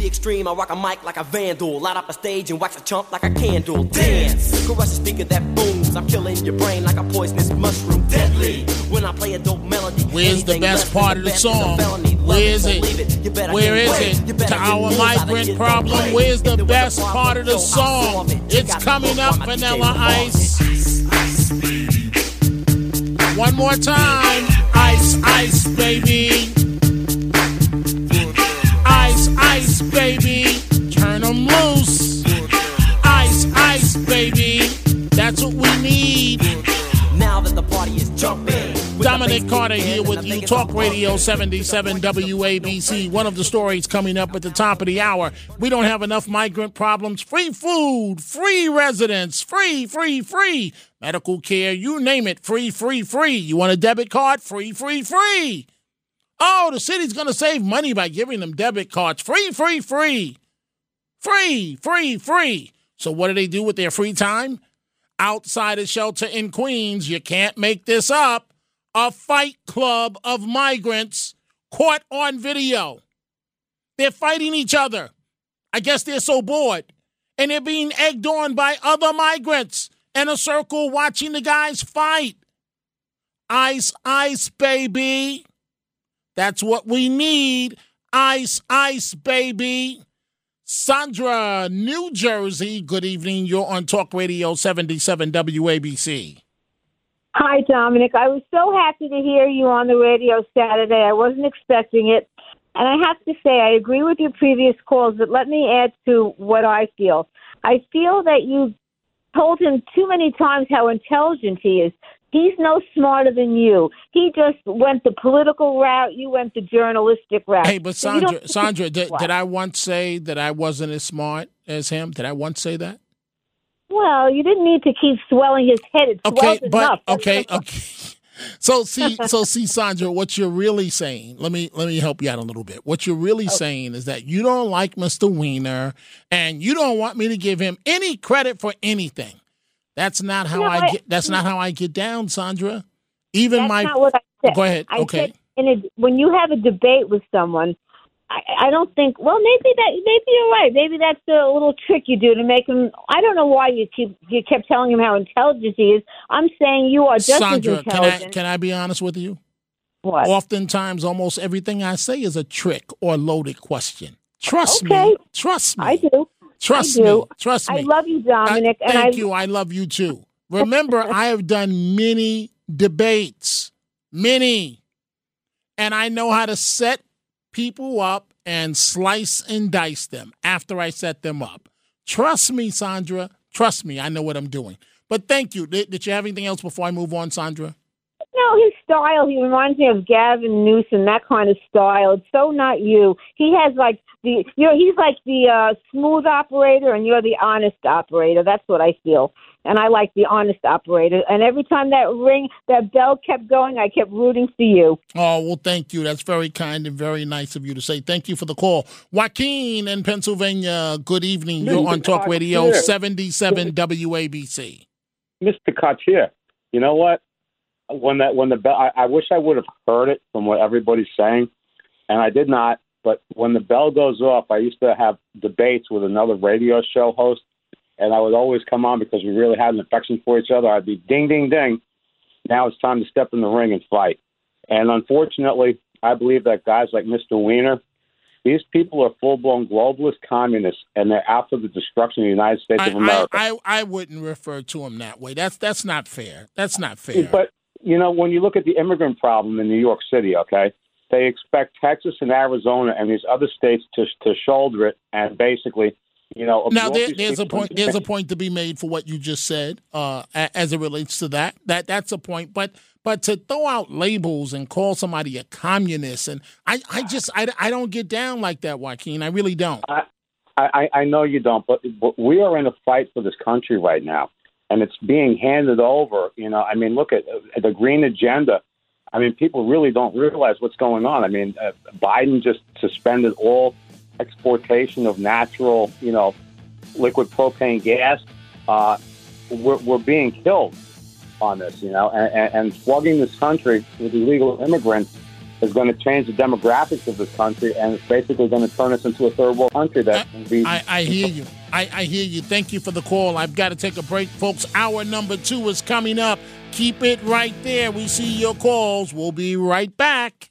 The extreme, I rock a mic like a vandal. Light up a stage and wax a chump like a candle. Dance, crush a speaker that booms. I'm killing your brain like a poisonous mushroom. Deadly. When I play a dope melody. Where's the best part of the best is a song? Where is it? leave You better Where is it? To our migrant problem, where's the If there was a best part of the song? solve it. You It's coming up, while my DJ Vanilla. Ice. One more time. Ice, ice, baby. Ice, baby. Turn 'em loose. Ice, ice, baby. That's what we need. Now that the party is jumping. Dominic Carter here with you, Talk Radio 77 WABC. One of the stories coming up at the top of the hour. We don't have enough migrant problems. Free food, free residence, free, free, free. Medical care, you name it, free, free, free. You want a debit card? Free, free, free. Oh, the city's going to save money by giving them debit cards. Free, free, free. Free, free, free. So, what do they do with their free time? Outside a shelter in Queens, you can't make this up. A fight club of migrants caught on video. They're fighting each other. I guess they're so bored. And they're being egged on by other migrants in a circle watching the guys fight. Ice, ice, baby. That's what we need. Ice, ice, baby. Sandra, New Jersey. Good evening. You're on Talk Radio 77 WABC. Hi, Dominic. I was so happy to hear you on the radio Saturday. I wasn't expecting it. And I have to say, I agree with your previous calls, but let me add to what I feel. I feel that you told him too many times how intelligent he is. He's no smarter than you. He just went the political route. You went the journalistic route. Hey, but So Sandra, Sandra, did, did I once say that I wasn't as smart as him? Did I once say that? Well, you didn't need to keep swelling his head. It Okay, but enough. okay, okay. So see, so see, Sandra, what you're really saying. Let me let me help you out a little bit. What you're really saying is that you don't like Mr. Weiner, and you don't want me to give him any credit for anything. That's not how No, I I- get. That's not how I get down, Sandra. Even That's my. not what I said. Go ahead. I okay. said in a, when you have a debate with someone, I, I don't think. Well, maybe that. Maybe you're right. Maybe that's a little trick you do to make him. I don't know why you keep you kept telling him how intelligent he is. I'm saying you are just Sandra, as can I intelligent. can I be honest with you? What? Oftentimes, almost everything I say is a trick or loaded question. Trust Okay. me. Trust me. I do. Trust me. Trust me. I love you, Dominic, I- thank I you. I love you too. Remember, I have done many debates, many, and I know how to set people up and slice and dice them after I set them up. Trust me, Sandra. Trust me. I know what I'm doing. But thank you. Did, did you have anything else before I move on, Sandra? No, style, he reminds me of Gavin Newsom, that kind of style. It's so not you. He has like the, you know, he's like the uh, smooth operator and you're the honest operator. That's what I feel. And I like the honest operator. And every time that ring, that bell kept going, I kept rooting for you. Oh, well, thank you. That's very kind and very nice of you to say. Thank you for the call. Joaquin in Pennsylvania, good evening. You're on Talk Radio 77 WABC. Mr. Cartier, you know what? When that when the bell, I, I wish I would have heard it from what everybody's saying, and I did not. But when the bell goes off, I used to have debates with another radio show host, and I would always come on because we really had an affection for each other. I'd be ding, ding, ding. Now it's time to step in the ring and fight. And unfortunately, I believe that guys like Mr. Weiner, these people are full blown globalist communists, and they're after the destruction of the United States of America. I, I wouldn't refer to him that way. That's that's not fair. That's not fair. But you know, when you look at the immigrant problem in New York City, okay, they expect Texas and Arizona and these other states to to shoulder it and basically, you know, now there, there's a point. There's a point to be made for what you just said, uh, as it relates to that. That that's a point. But but to throw out labels and call somebody a communist and I, I just I, I don't get down like that, Joaquin. I really don't. I, I, I know you don't, but, but we are in a fight for this country right now, and it's being handed over. You know, I mean, look at uh, the green agenda. I mean, people really don't realize what's going on. I mean, uh, Biden just suspended all exportation of natural, you know, liquid propane gas. Uh, we're, we're being killed on this, you know, and, and, and flooding this country with illegal immigrants is going to change the demographics of this country, and it's basically going to turn us into a third world country that will be. I, I hear you. I, I hear you. Thank you for the call. I've got to take a break, folks. Hour number two is coming up. Keep it right there. We see your calls. We'll be right back.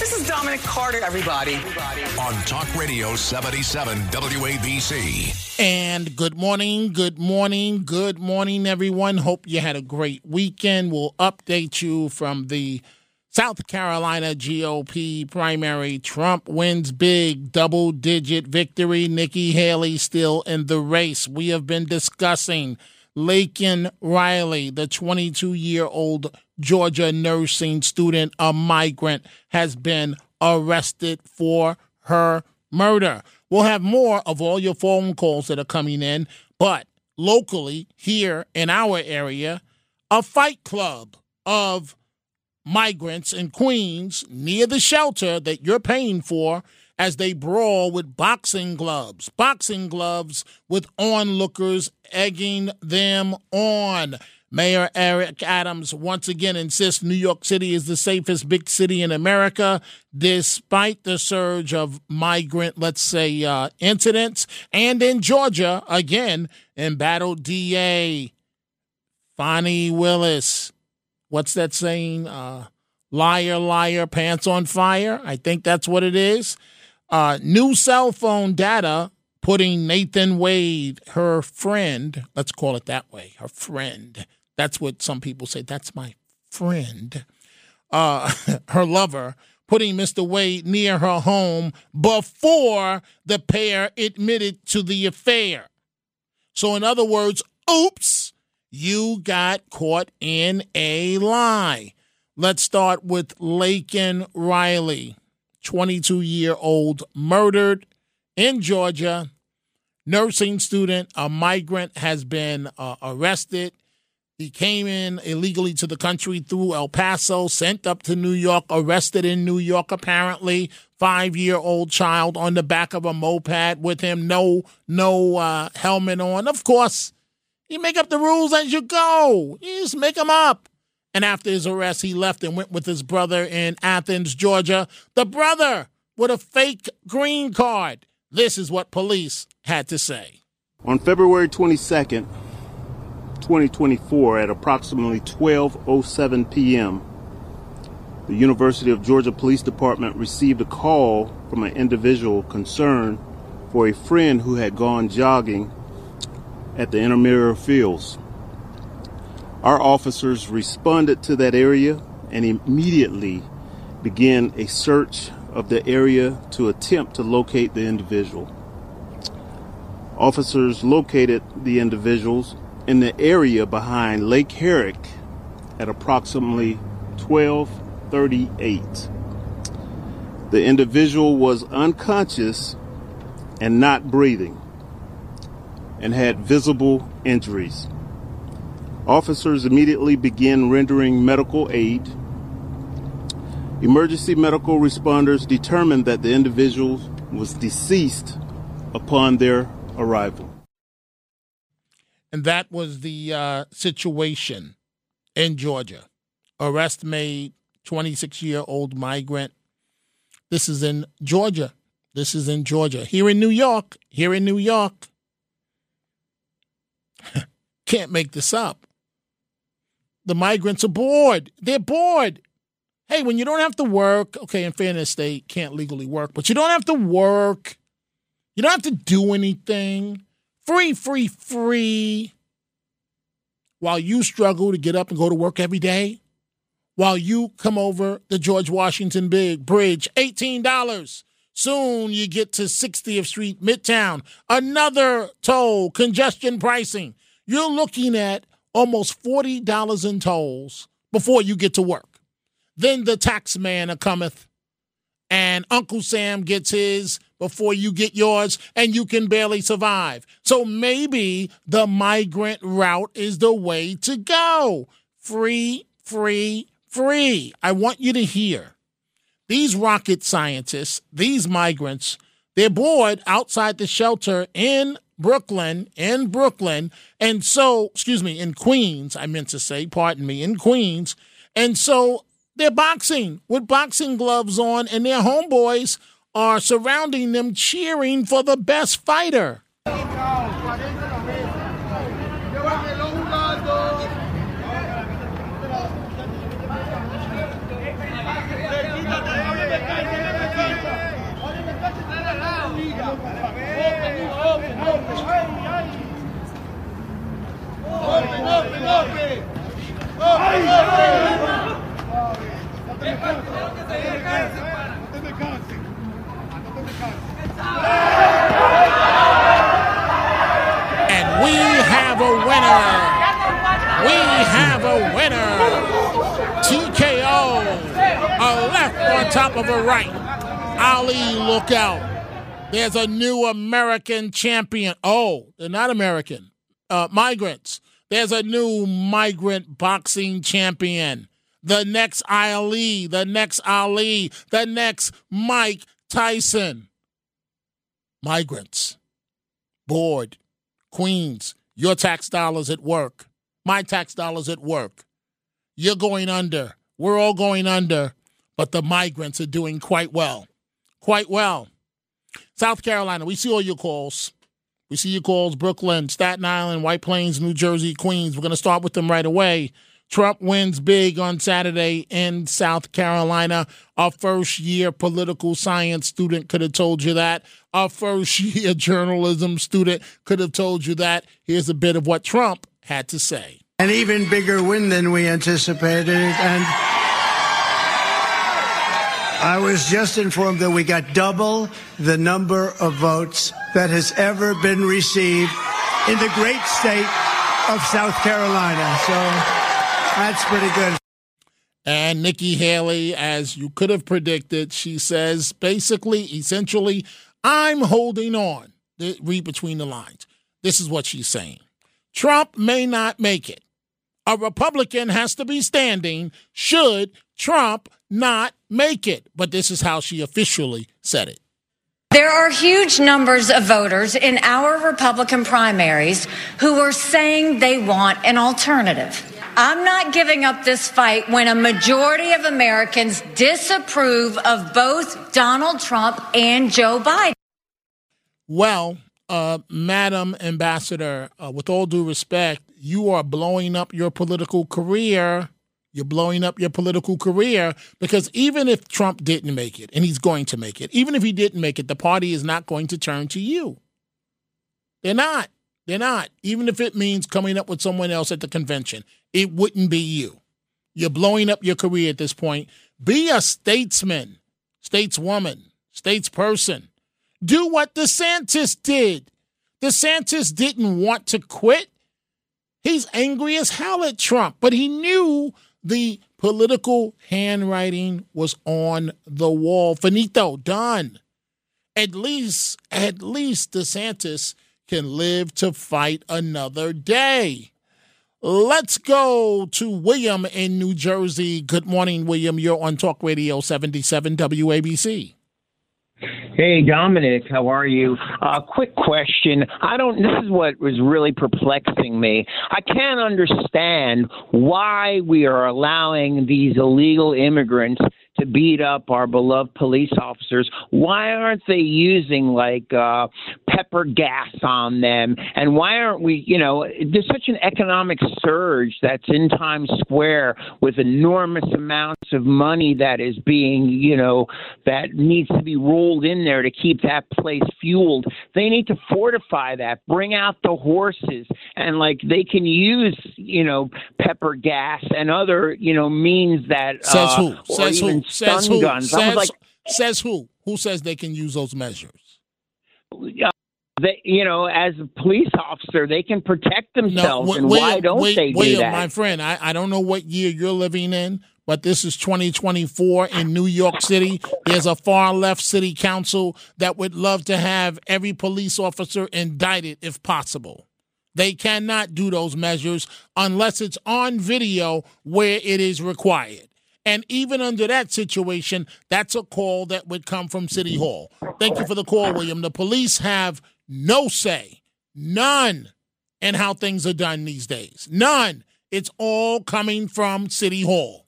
This is Dominic Carter, everybody. On Talk Radio 77 WABC. And good morning, good morning, good morning, everyone. Hope you had a great weekend. We'll update you from the South Carolina GOP primary. Trump wins big, double digit victory. Nikki Haley still in the race. We have been discussing Laken Riley, the 22 year old Georgia nursing student, a migrant, has been arrested for her murder. We'll have more of all your phone calls that are coming in, but locally, here in our area, a fight club of migrants in Queens near the shelter that you're paying for as they brawl with boxing gloves. Boxing gloves with onlookers egging them on. Mayor Eric Adams once again insists New York City is the safest big city in America, despite the surge of migrant, let's say, uh, incidents. And in Georgia, again, embattled DA Fani Willis. What's that saying? Uh, liar, liar, pants on fire. I think that's what it is. Uh, new cell phone data putting Nathan Wade, her friend, let's call it that way, her friend. That's what some people say. That's my friend. Uh, her lover, putting Mr. Wade near her home before the pair admitted to the affair. So, in other words, oops, you got caught in a lie. Let's start with Laken Riley, 22 year old, murdered in Georgia. Nursing student, a migrant, has been uh, arrested. He came in illegally to the country through El Paso, sent up to New York, arrested in New York, apparently. Five year old child on the back of a moped with him, no, no uh, helmet on. Of course, you make up the rules as you go. You just make them up. And after his arrest, he left and went with his brother in Athens, Georgia. The brother with a fake green card. This is what police had to say. On February 22nd, 2024, at approximately 12:07 p.m., the University of Georgia Police Department received a call from an individual concerned for a friend who had gone jogging at the intramural fields. Our officers responded to that area and immediately began a search of the area to attempt to locate the individual. Officers located the individuals in the area behind Lake Herrick at approximately 1238. The individual was unconscious and not breathing and had visible injuries. Officers immediately began rendering medical aid. Emergency medical responders determined that the individual was deceased upon their arrival. And that was the uh, situation in Georgia. Arrest made, 26 year old migrant. This is in Georgia. This is in Georgia. Here in New York, here in New York, can't make this up. The migrants are bored. They're bored. Hey, when you don't have to work, okay, in fairness, they can't legally work, but you don't have to work. You don't have to do anything. Free, free, free. While you struggle to get up and go to work every day, while you come over the George Washington Big Bridge, $18. Soon you get to 60th Street, Midtown. Another toll, congestion pricing. You're looking at almost $40 in tolls before you get to work. Then the tax man cometh, and Uncle Sam gets his before you get yours, and you can barely survive. So maybe the migrant route is the way to go. Free, free, free. I want you to hear these rocket scientists, these migrants, they're bored outside the shelter in Brooklyn, in Brooklyn. And so, excuse me, in Queens, I meant to say, pardon me, in Queens. And so they're boxing with boxing gloves on, and their homeboys are surrounding them, cheering for the best fighter. And we have a winner. We have a winner. TKO. A left on top of a right. Ali, look out. There's a new American champion. Oh, they're not American. Uh, migrants. There's a new migrant boxing champion. The next Ali, the next Ali, the next Mike Tyson. migrants, bored, Queens, your tax dollars at work, my tax dollars at work. You're going under. We're all going under, but the migrants are doing quite well. Quite well. South Carolina, we see all your calls. We see your calls Brooklyn, Staten Island, White Plains, New Jersey, Queens. We're going to start with them right away. Trump wins big on Saturday in South Carolina. A first year political science student could have told you that. A first year journalism student could have told you that. Here's a bit of what Trump had to say. An even bigger win than we anticipated. And I was just informed that we got double the number of votes that has ever been received in the great state of South Carolina. So that's pretty good. And Nikki Haley, as you could have predicted, she says basically, essentially, I'm holding on. Read between the lines. This is what she's saying Trump may not make it. A Republican has to be standing should Trump not make it. But this is how she officially said it. There are huge numbers of voters in our Republican primaries who are saying they want an alternative. I'm not giving up this fight when a majority of Americans disapprove of both Donald Trump and Joe Biden. Well, uh, Madam Ambassador, uh, with all due respect, you are blowing up your political career you're blowing up your political career because even if Trump didn't make it, and he's going to make it, even if he didn't make it, the party is not going to turn to you. They're not. They're not. Even if it means coming up with someone else at the convention, it wouldn't be you. You're blowing up your career at this point. Be a statesman, stateswoman, statesperson. Do what DeSantis did. DeSantis didn't want to quit. He's angry as hell at Trump, but he knew the political handwriting was on the wall. Finito, done. At least, at least DeSantis can live to fight another day. Let's go to William in New Jersey. Good morning, William. You're on Talk Radio 77 WABC. Hey, Dominic, how are you? Uh, quick question. I don't, this is what was really perplexing me. I can't understand why we are allowing these illegal immigrants to beat up our beloved police officers, why aren't they using like uh, pepper gas on them? And why aren't we, you know, there's such an economic surge that's in Times Square with enormous amounts of money that is being, you know, that needs to be rolled in there to keep that place fueled. They need to fortify that, bring out the horses, and like they can use, you know, pepper gas and other, you know, means that. Says uh, who? Says who? Says stun who? guns. Says, like, says who? Who says they can use those measures? uh, they, you know, as a police officer, they can protect themselves, Wi- and why don't Wi- they do William, that? my friend, I, I don't know what year you're living in, but this is 2024 in New York City. There's a far left city council that would love to have every police officer indicted if possible. They cannot do those measures unless it's on video where it is required. And even under that situation, that's a call that would come from City Hall. Thank you for the call, William. The police have no say, none, in how things are done these days. None. It's all coming from City Hall.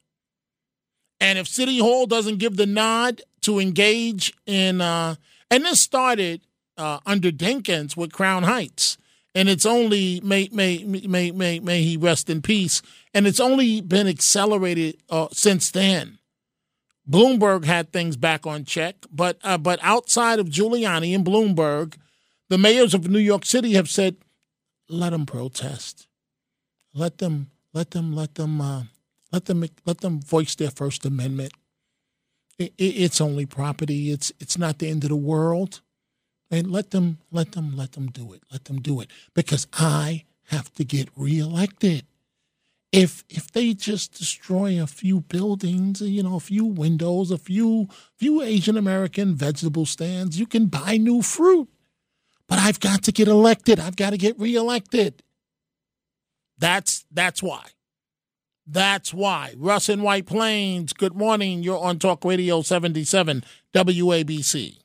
And if City Hall doesn't give the nod to engage in, uh, and this started uh, under Dinkins with Crown Heights, and it's only may may may may may he rest in peace, and it's only been accelerated uh, since then. Bloomberg had things back on check, but uh, but outside of Giuliani and Bloomberg, the mayors of New York City have said, "Let them protest, let them, let them, let them, uh, let them, let them voice their First Amendment. It, it, it's only property. It's it's not the end of the world, and let them, let them, let them do it. Let them do it because I have to get reelected." if if they just destroy a few buildings, you know, a few windows, a few few Asian American vegetable stands, you can buy new fruit. But I've got to get elected. I've got to get reelected. That's that's why. That's why. Russ in White Plains, good morning. You're on Talk Radio 77 WABC.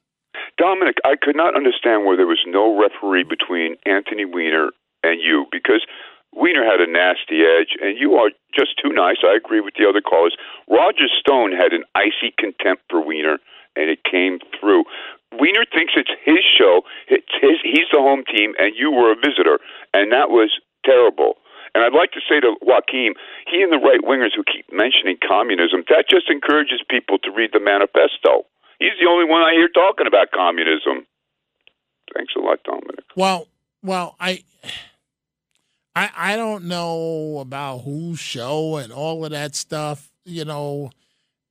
Dominic, I could not understand why there was no referee between Anthony Weiner and you because Weiner had a nasty edge, and you are just too nice. I agree with the other callers. Roger Stone had an icy contempt for Weiner, and it came through. Weiner thinks it's his show. It's his. He's the home team, and you were a visitor, and that was terrible. And I'd like to say to Joaquin, he and the right wingers who keep mentioning communism, that just encourages people to read the manifesto. He's the only one I hear talking about communism. Thanks a lot, Dominic. Well, well, I. I, I don't know about whose show and all of that stuff. You know,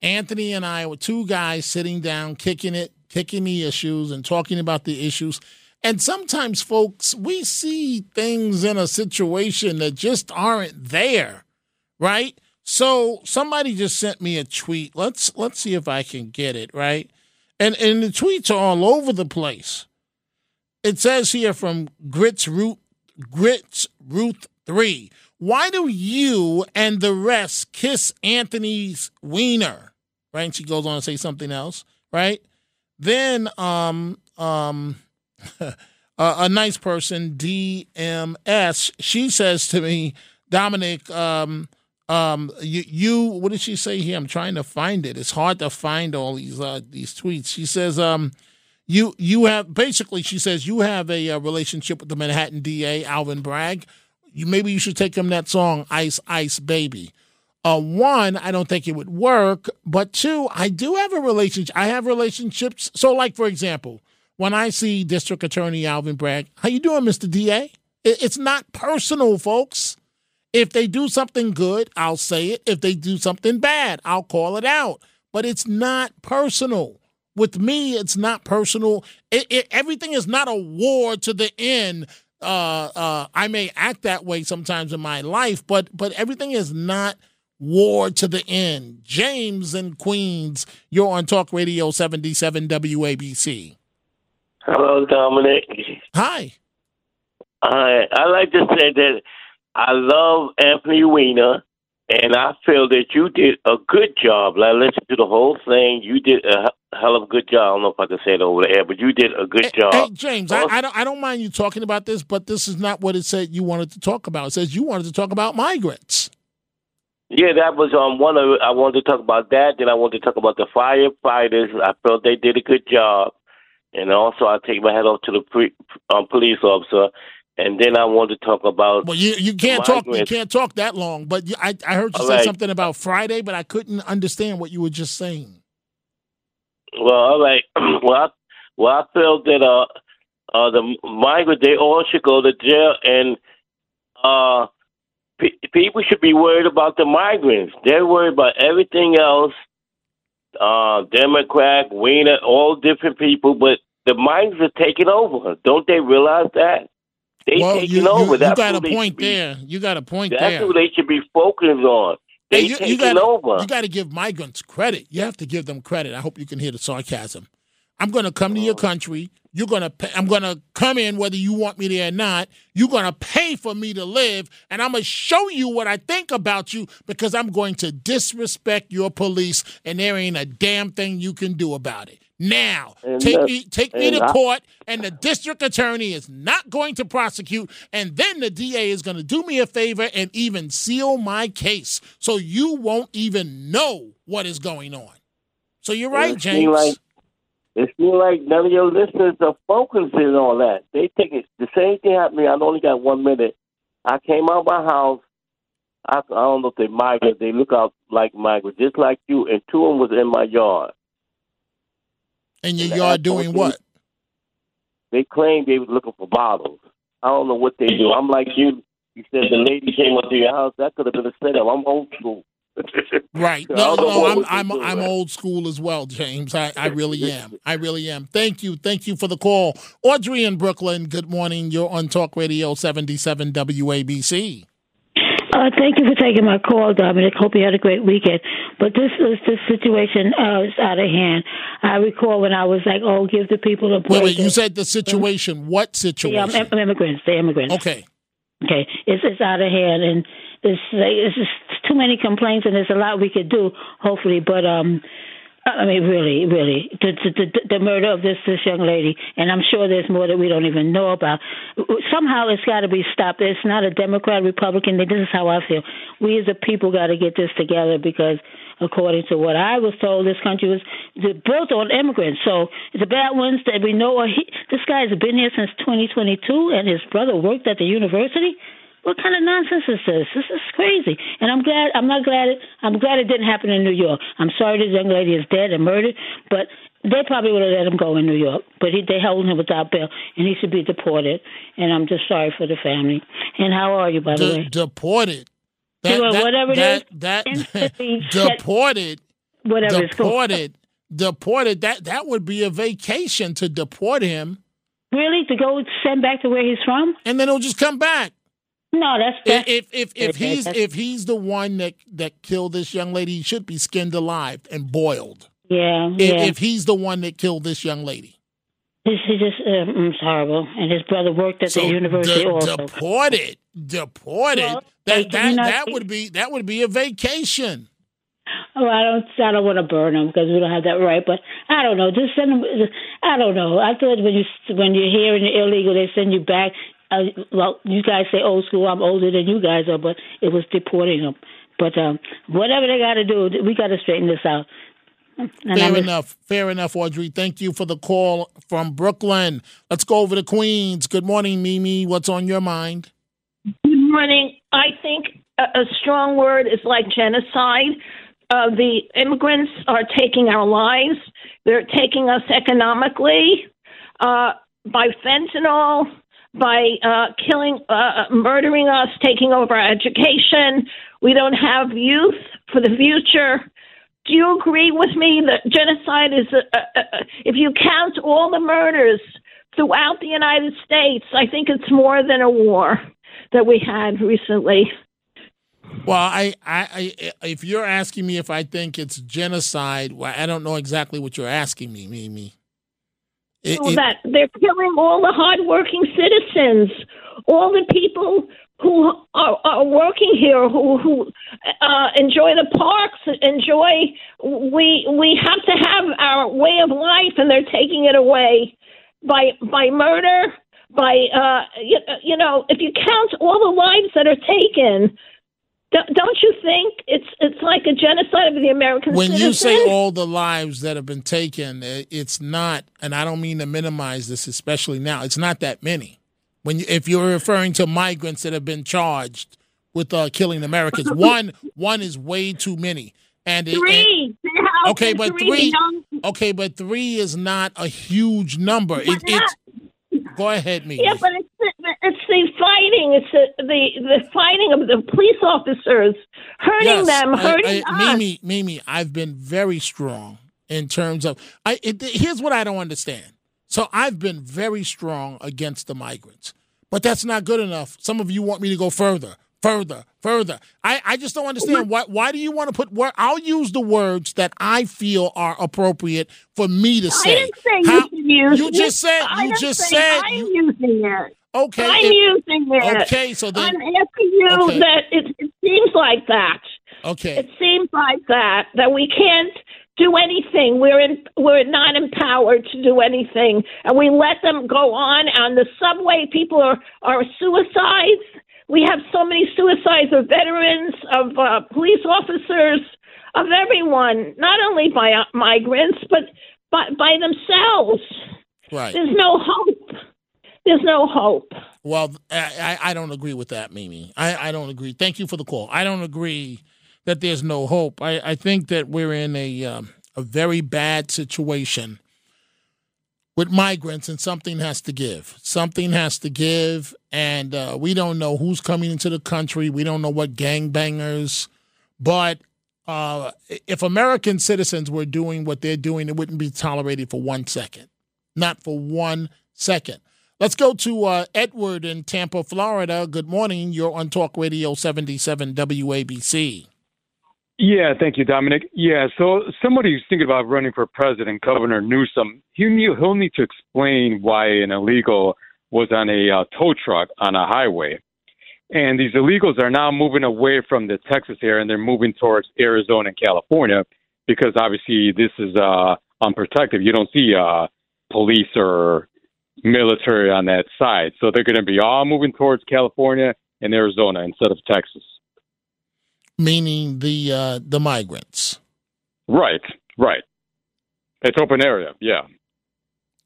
Anthony and I were two guys sitting down, kicking it, kicking the issues, and talking about the issues. And sometimes, folks, we see things in a situation that just aren't there, right? So somebody just sent me a tweet. Let's let's see if I can get it right. And and the tweets are all over the place. It says here from Grits Root Grits Ruth 3. Why do you and the rest kiss Anthony's wiener? Right? And she goes on to say something else, right? Then um um a nice person, DMS, she says to me, Dominic, um, um, you, you, what did she say here? I'm trying to find it. It's hard to find all these uh, these tweets. She says, um, you you have basically she says you have a, a, relationship with the Manhattan DA Alvin Bragg. You maybe you should take him that song Ice Ice Baby. Uh, one, I don't think it would work, but two, I do have a relationship. I have relationships. So, like for example, when I see District Attorney Alvin Bragg, how you doing, Mister DA? It, it's not personal, folks. If they do something good, I'll say it. If they do something bad, I'll call it out. But it's not personal. With me, it's not personal. It, it, everything is not a war to the end. Uh, uh, I may act that way sometimes in my life, but but everything is not war to the end. James and Queens, you're on Talk Radio 77 WABC. Hello, Dominic. Hi. Hi. I like to say that I love Anthony Weiner. And I feel that you did a good job. I listened to the whole thing. You did a hell of a good job. I don't know if I can say it over the air, but you did a good hey, job. Hey, James, I, I, don't, I don't mind you talking about this, but this is not what it said you wanted to talk about. It says you wanted to talk about migrants. Yeah, that was um one of. I wanted to talk about that. Then I wanted to talk about the firefighters. I felt they did a good job, and also I take my hat off to the pre, um, police officer and then I want to talk about. Well, you you can't talk you can't talk that long. But you, I I heard you All say right. something about Friday, but I couldn't understand what you were just saying. Well, all right. well, I, well, I feel that uh, uh, the migrants they all should go to jail, and uh, pe- people should be worried about the migrants. They're worried about everything else. Uh, Democrat, Weiner, all different people, but the migrants are taking over. Don't they realize that? They well, taking you, you, over. you That's got a point should be- there. You got a point That's there. That's who they should be focused on. They Hey, you, taking you gotta, over. You got to give migrants credit. You have to give them credit. I hope you can hear the sarcasm. I'm going to come to your Oh. country. You're going to. Pay, I'm going to come in whether you want me there or not. You're going to pay for me to live, and I'm going to show you what I think about you because I'm going to disrespect your police, and there ain't a damn thing you can do about it. Now, And take me, take me to I- court, and the district attorney is not going to prosecute, and then the DA is going to do me a favor and even seal my case, so you won't even know what is going on. So you're right, It James. Like, it seems like none of your listeners are focusing on that. They take it. The same thing happened to me. I only got one minute. I came out of my house. I, I don't know if they migrate. They look out like migrants, just like you. And two of them was in my yard. And your and yard doing what? They claimed they was looking for bottles. I don't know what they do. I'm like you. You said the lady came up to your house. That could have been a setup. I'm old school. Right. No, no, I'm I'm do, I'm old school as well, James. I, I really am. I really am. Thank you. Thank you for the call. Audrey in Brooklyn, good morning. You're on Talk Radio 77 WABC. Uh, thank you for taking my call, Dominic. Hope you had a great weekend. But this is this situation uh, is out of hand. I recall when I was like, "Oh, give the people a break." Wait, wait, you said the situation. What the situation? um, immigrants, the immigrants. Okay. Okay, it's it's out of hand, and it's it's just too many complaints, and there's a lot we could do, hopefully. But um, I mean, really, really, the, the, the, murder of this this young lady, and I'm sure there's more that we don't even know about. Somehow, it's got to be stopped. It's not a Democrat, Republican. This is how I feel. We as a people got to get this together because, according to what I was told, this country was built on immigrants. So the bad ones that we know are. He, this guy has been here since 2022, and his brother worked at the university. What kind of nonsense is this? This is crazy. And I'm glad. I'm not glad. It, I'm glad it didn't happen in New York. I'm sorry this young lady is dead and murdered, but they probably would have let him go in New York. But he, they held him without bail, and he should be deported. And I'm just sorry for the family. And how are you, by the De- way? deported. That, Well, that- whatever it that, is, that, set- deported. Whatever deported. Deported. That that would be a vacation to deport him. Really, to go send back to where he's from? And then he'll just come back. No, that's, that's if if if he's if he's the one that that killed this young lady, he should be skinned alive and boiled. yeah, If, yeah. if he's the one that killed this young lady, It's, it's just um, it's horrible. And his brother worked at so the university de- also. deported, deported. Well, that that, do not- that would be that would be a vacation. Oh, I don't. I don't want to burn them because we don't have that right. But I don't know. Just send them. I don't know. I thought when you when you're here and you're illegal, they send you back. Uh, well, you guys say old school. I'm older than you guys are, but it was deporting them. But um, whatever they got to do, we got to straighten this out. And Fair I'm- enough. Fair enough, Audrey. Thank you for the call from Brooklyn. Let's go over to Queens. Good morning, Mimi. What's on your mind? Good morning. I think a, a strong word is like genocide. Uh, the immigrants are taking our lives. They're taking us economically uh, by fentanyl, by uh, killing, uh, murdering us, taking over our education. We don't have youth for the future. Do you agree with me that genocide is, a, a, a, if you count all the murders throughout the United States, I think it's more than a war that we had recently. Well, I, I, I, if you're asking me if I think it's genocide, well, I don't know exactly what you're asking me, Mimi. It- So it- that they're killing all the hardworking citizens, all the people who are, are working here, who who uh, enjoy the parks, enjoy. We we have to have our way of life, and they're taking it away by by murder. By uh, you, you know, if you count all the lives that are taken, don't you think it's it's like a genocide of the American when you say all the lives that have been taken, it's not, and I don't mean to minimize this, especially now. It's not that many. When you, if you're referring to migrants that have been charged with uh, killing Americans, one one is way too many. And it, Three. Have okay, but three three. Okay, but three is not a huge number. It, it's go ahead, me. Yeah, but it's the, fighting. It's the, the the fighting of the police officers, hurting Yes, them, I- hurting I- us. Mimi, Mimi, I've been very strong in terms of. I it, here's what I don't understand. So I've been very strong against the migrants, but that's not good enough. Some of you want me to go further, further, further. I, I just don't understand why. Why do you want to put? Word, I'll use the words that I feel are appropriate for me to say. I didn't say How- you should use. You just said. I You just say said. I'm using it. Okay, I'm it- using it. okay, so then- I'm asking you Okay. that it, it seems like that. Okay. It seems like that that we can't do anything. We're in, we're not empowered to do anything, and we let them go on on the subway. People are are suicides. We have so many suicides of veterans, of uh, police officers, of everyone. Not only by uh, migrants, but by by themselves. Right. There's no hope. There's no hope. Well, I, I don't agree with that, Mimi. I, I don't agree. Thank you for the call. I don't agree that there's no hope. I, I think that we're in a um, a very bad situation with migrants, and something has to give. Something has to give, and uh, we don't know who's coming into the country. We don't know what gangbangers, but uh, if American citizens were doing what they're doing, it wouldn't be tolerated for one second. Not for one second. Let's go to uh, Edward in Tampa, Florida. Good morning. You're on Talk Radio 77 WABC. Yeah, thank you, Dominic. Yeah, so somebody who's thinking about running for president, Governor Newsom, he knew, he'll need to explain why an illegal was on a uh, tow truck on a highway. And these illegals are now moving away from the Texas area and they're moving towards Arizona and California because obviously this is uh, unprotected. You don't see uh, police or military on that side, so they're going to be all moving towards California and Arizona instead of Texas. Meaning the uh, the migrants. Right, right. It's open area, yeah.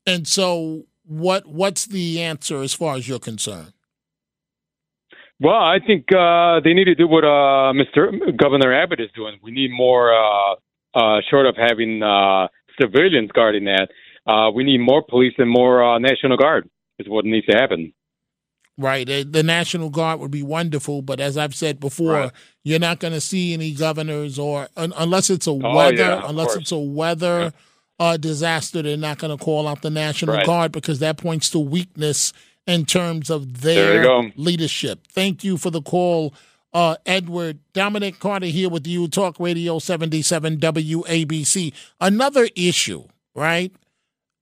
And so, what what's the answer as far as you're concerned? Well, I think uh, they need to do what uh, Mr. Governor Abbott is doing. We need more, uh, uh, short of having uh, civilians guarding that. Uh, we need more police and more uh, National Guard. Is what needs to happen. Right. The, National Guard would be wonderful, but as I've said before, Right. you're not going to see any governors or un, unless it's a Oh, weather yeah, unless course. it's a weather uh, disaster, they're not going to call out the National Right. Guard because that points to weakness in terms of their leadership. Thank you for the call, uh, Edward. Dominic Carter here with you, Talk Radio 77 WABC. Another issue, right,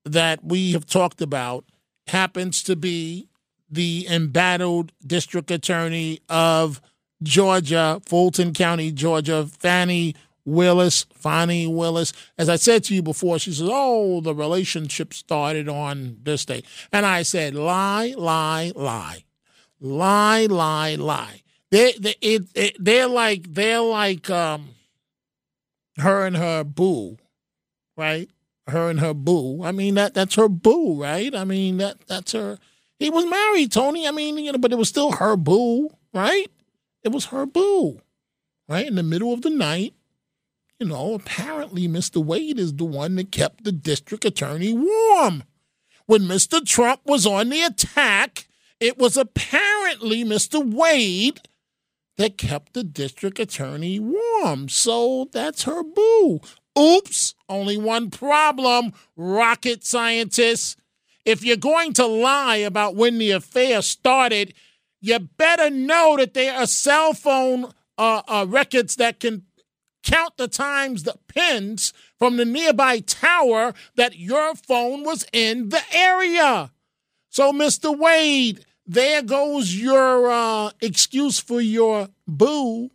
that we have talked about happens to be the embattled district attorney of Georgia, Fulton County, Georgia, Fani Willis, Fani Willis. As I said to you before, she says, Oh, the relationship started on this day. And I said, Lie, lie, lie. Lie, lie, lie. They, they, it, it, they're like, they're like um, her and her boo, right? Her and her boo. I mean, that that's her boo, right? I mean, that that's her. He was married, Tony. I mean, you know, but it was still her boo, right? It was her boo, right? In the middle of the night, you know, apparently Mr. Wade is the one that kept the district attorney warm. When Mr. Trump was on the attack, it was apparently Mr. Wade that kept the district attorney warm. So that's her boo. Oops, only one problem, rocket scientists. If you're going to lie about when the affair started, you better know that there are cell phone uh, uh, records that can count the times the pins from the nearby tower that your phone was in the area. So, Mr. Wade, there goes your uh, excuse for your boo,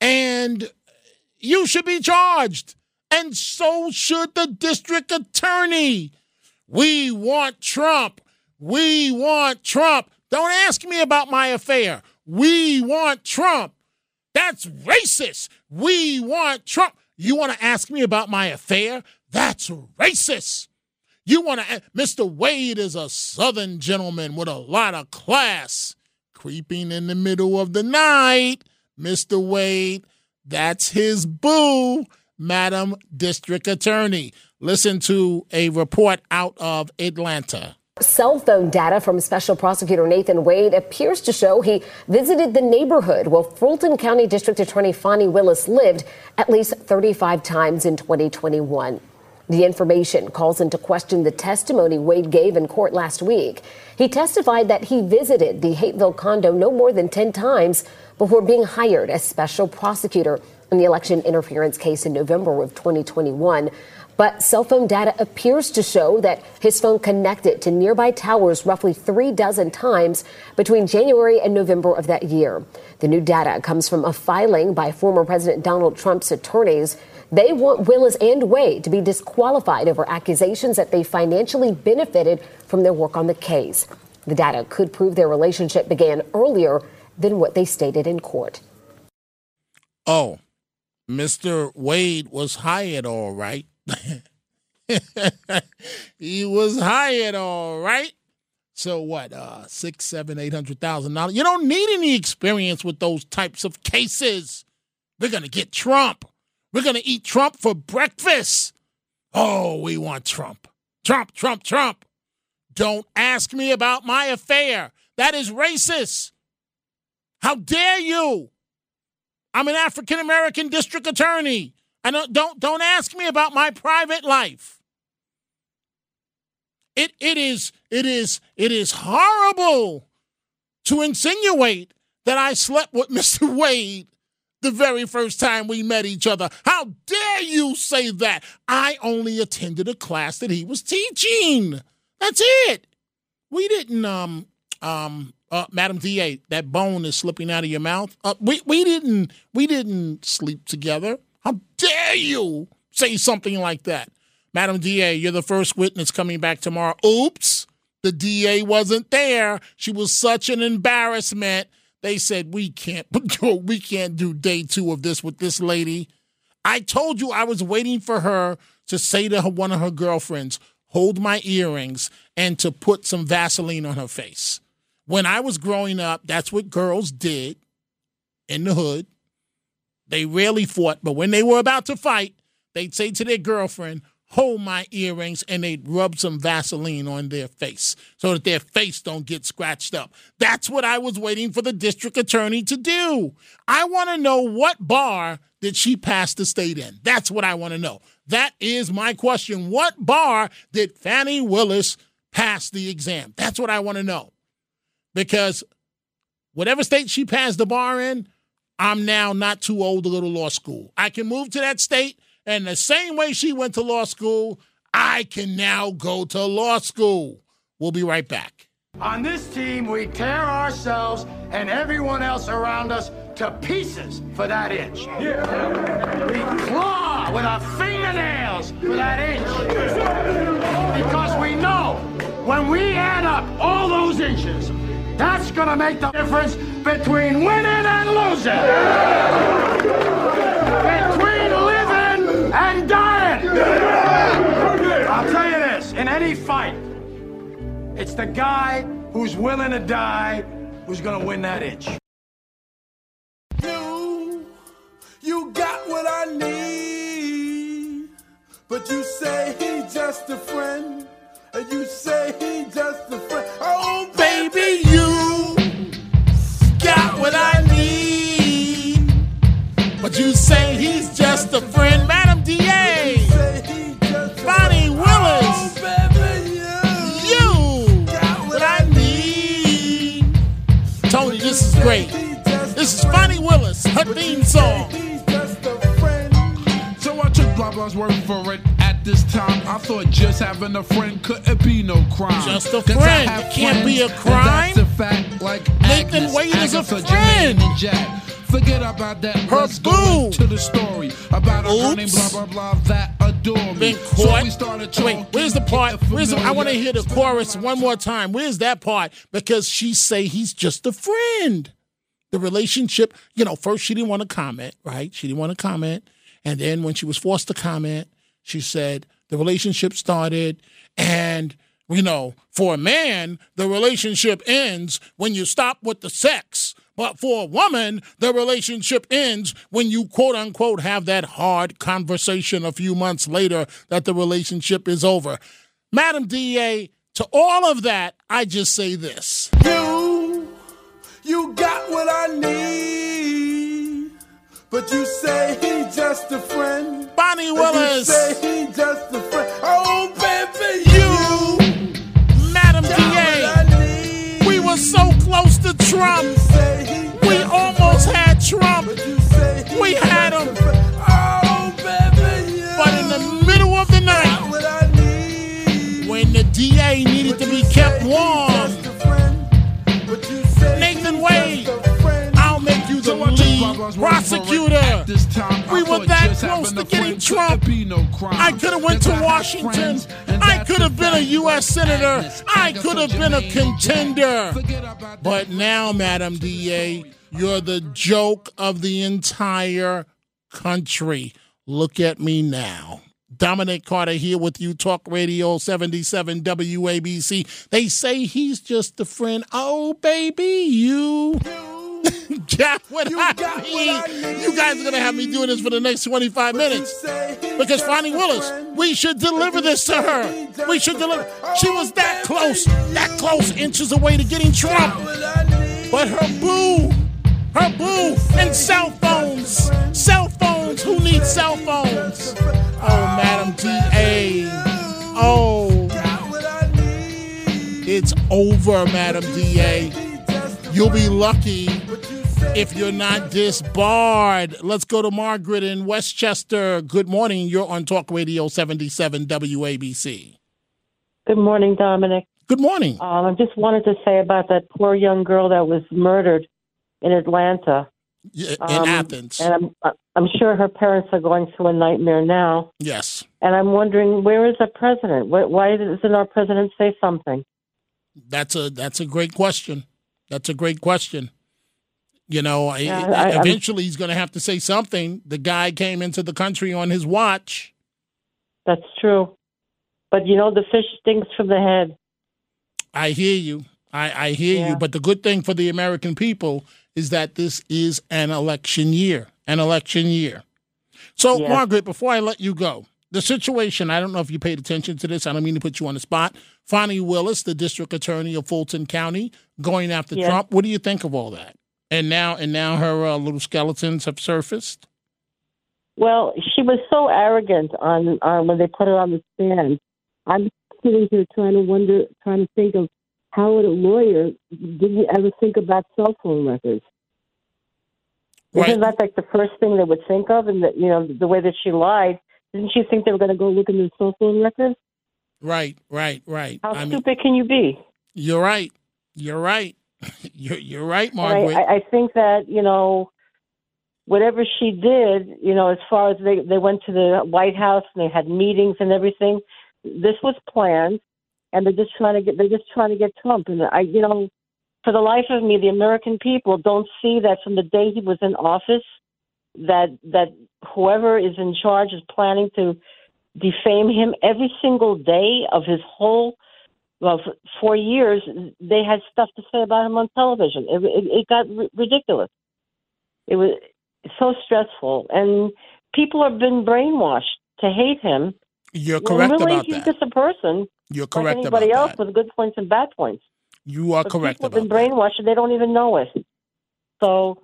and you should be charged. And so should the district attorney. We want Trump. We want Trump. Don't ask me about my affair. We want Trump. That's racist. We want Trump. You want to ask me about my affair? That's racist. You want to, Mr. Wade is a Southern gentleman with a lot of class. Creeping in the middle of the night, Mr. Wade, that's his boo, Madam District Attorney. Listen to a report out of Atlanta. Cell phone data from Special Prosecutor Nathan Wade appears to show he visited the neighborhood where Fulton County District Attorney Fani Willis lived at least 35 times in 2021. The information calls into question the testimony Wade gave in court last week. He testified that he visited the Hapeville condo no more than 10 times before being hired as special prosecutor in the election interference case in November of 2021. But cell phone data appears to show that his phone connected to nearby towers roughly three dozen times between January and November of that year. The new data comes from a filing by former President Donald Trump's attorneys. They want Willis and Wade to be disqualified over accusations that they financially benefited from their work on the case. The data could prove their relationship began earlier than what they stated in court. Oh, Mr. Wade was hired all right. he was hired all right. So what? Uh, six, seven, eight hundred thousand dollars. You don't need any experience with those types of cases. We're gonna get Trump. We're gonna eat Trump for breakfast. Oh, we want Trump. Trump, Trump, Trump. Don't ask me about my affair. That is racist. How dare you? I'm an African American district attorney. I don't don't don't ask me about my private life. It it is it is it is horrible to insinuate that I slept with Mr. Wade the very first time we met each other. How dare you say that? I only attended a class that he was teaching. That's it. We didn't um um uh, Madam DA, that bone is slipping out of your mouth. Uh, we we didn't we didn't sleep together. How dare you say something like that. Madam DA, you're the first witness coming back tomorrow. Oops, the DA wasn't there. She was such an embarrassment. They said we can't we can't do day 2 of this with this lady. I told you I was waiting for her to say to her, one of her girlfriends, "Hold my earrings," and to put some Vaseline on her face. When I was growing up, that's what girls did in the hood. They rarely fought, but when they were about to fight, they'd say to their girlfriend, hold my earrings and they'd rub some vaseline on their face so that their face don't get scratched up. That's what i was waiting for the district attorney to do. I want to know what bar did she pass the state in? That's what i want to know. That is my question. What bar did Fani willis pass the exam? That's what i want to know. Because whatever state she passed the bar in i'm now not too old to go to law school. I can move to that state and the same way she went to law school, I can now go to law school. We'll be right back. On this team, we tear ourselves and everyone else around us to pieces for that inch. We claw with our fingernails for that inch. Because we know when we add up all those inches, that's going to make the difference between winning and losing. Living and dying. I'll tell you this in any fight, it's the guy who's willing to die who's to win that itch. You, you got what I need, but you say he's just a friend, and you say he's just a friend. Oh, baby, you got what I need, but you say he's just a friend, her theme song. So I took blah blah's word for it. At this time, I thought just having a friend couldn't be no crime. Just a friend. It can't be a crime. That's a fact. Like Nathan Agnes, Wade is a friend. Jack. Forget about that. Let's go into the story about a girl named blah blah blah that adore me. Been So we started So wait, where's the part? Where's the, I want to hear the chorus one more time. Where's that part? Because she say he's just a friend. The relationship, you know, first she didn't want to comment, right? She didn't want to comment, and then when she was forced to comment, she said the relationship started, and you know, for a man, the relationship ends when you stop with the sex. But for a woman, the relationship ends when you quote unquote have that hard conversation a few months later that the relationship is over. Madam DA, to all of that, I just say this. You, you got what I need, but you say he's just a friend. Bonnie And Willis. You say he's just a friend. Oh, baby, you, Madam DA, we were so close to Trump. We almost had Trump. We had him. Oh, baby, But in the middle of the night, when the DA needed to be kept warm, prosecutor. We were that close to getting Trump. I could have went to Washington. I could have been a U.S. senator. I could have been a contender. But now, Madam DA, you're the joke of the entire country. Look at me now. Dominic Carter here with you, Talk Radio 77 WABC. They say he's just a friend. Oh, baby, you got what I mean. You guys are going to have me doing this for the next 25 minutes. Because Finding Willis, we should deliver this to her. We should deliver. She was that close, that close, inches away to getting Trump. But her boo, her boo, and cell phones. Cell phones. Who needs cell phones? Oh, Madam DA. Oh. It's over, Madam DA. You'll be lucky if you're not disbarred. Let's go to Margaret in Westchester. Good morning. You're on Talk Radio 77 WABC. Good morning, Dominic. Good morning. Um, I just wanted to say about that poor young girl that was murdered in Atlanta. in Um, Athens. And I'm I'm sure her parents are going through a nightmare now. Yes. And I'm wondering where is the president? Why, why doesn't our president say something? That's a that's a great question. That's a great question. You know, Yeah, I- I'm- eventually he's going to have to say something. The guy came into the country on his watch. That's true. But you know, the fish stinks from the head. I hear you. I, I hear Yeah. you. But the good thing for the American people is that this is an election year. An election year. So. Margaret, before I let you go, the situation, I don't know if you paid attention to this. I don't mean to put you on the spot. Fani Willis, the district attorney of Fulton County, going after Yes. Trump. What do you think of all that? And now, and now her uh, little skeletons have surfaced. Well, she was so arrogant on, on when they put her on the stand. I'm sitting here trying to wonder, trying to think of how would a lawyer didn't ever think about cell phone records. Isn't that like the first thing they would think of? And that you know the way that she lied, didn't she think they were going to go look in the cell phone records? Right, right, right. How I mean, stupid can you be? you're right. You're right. You're you're right, Margaret. I, I think that you know, whatever she did, you know, as far as they they went to the White House and they had meetings and everything, this was planned, and they're just trying to get they're just trying to get Trump. And I, you know, for the life of me, the American people don't see that from the day he was in office, that that whoever is in charge is planning to defame him every single day of his whole well, for years, they had stuff to say about him on television. It, it, it got r- ridiculous. It was so stressful, and people have been brainwashed to hate him. You're correct really, about he's that. just a person, You're correct like anybody else, that. with good points and bad points. You are But correct people have been brainwashed, and they don't even know it. So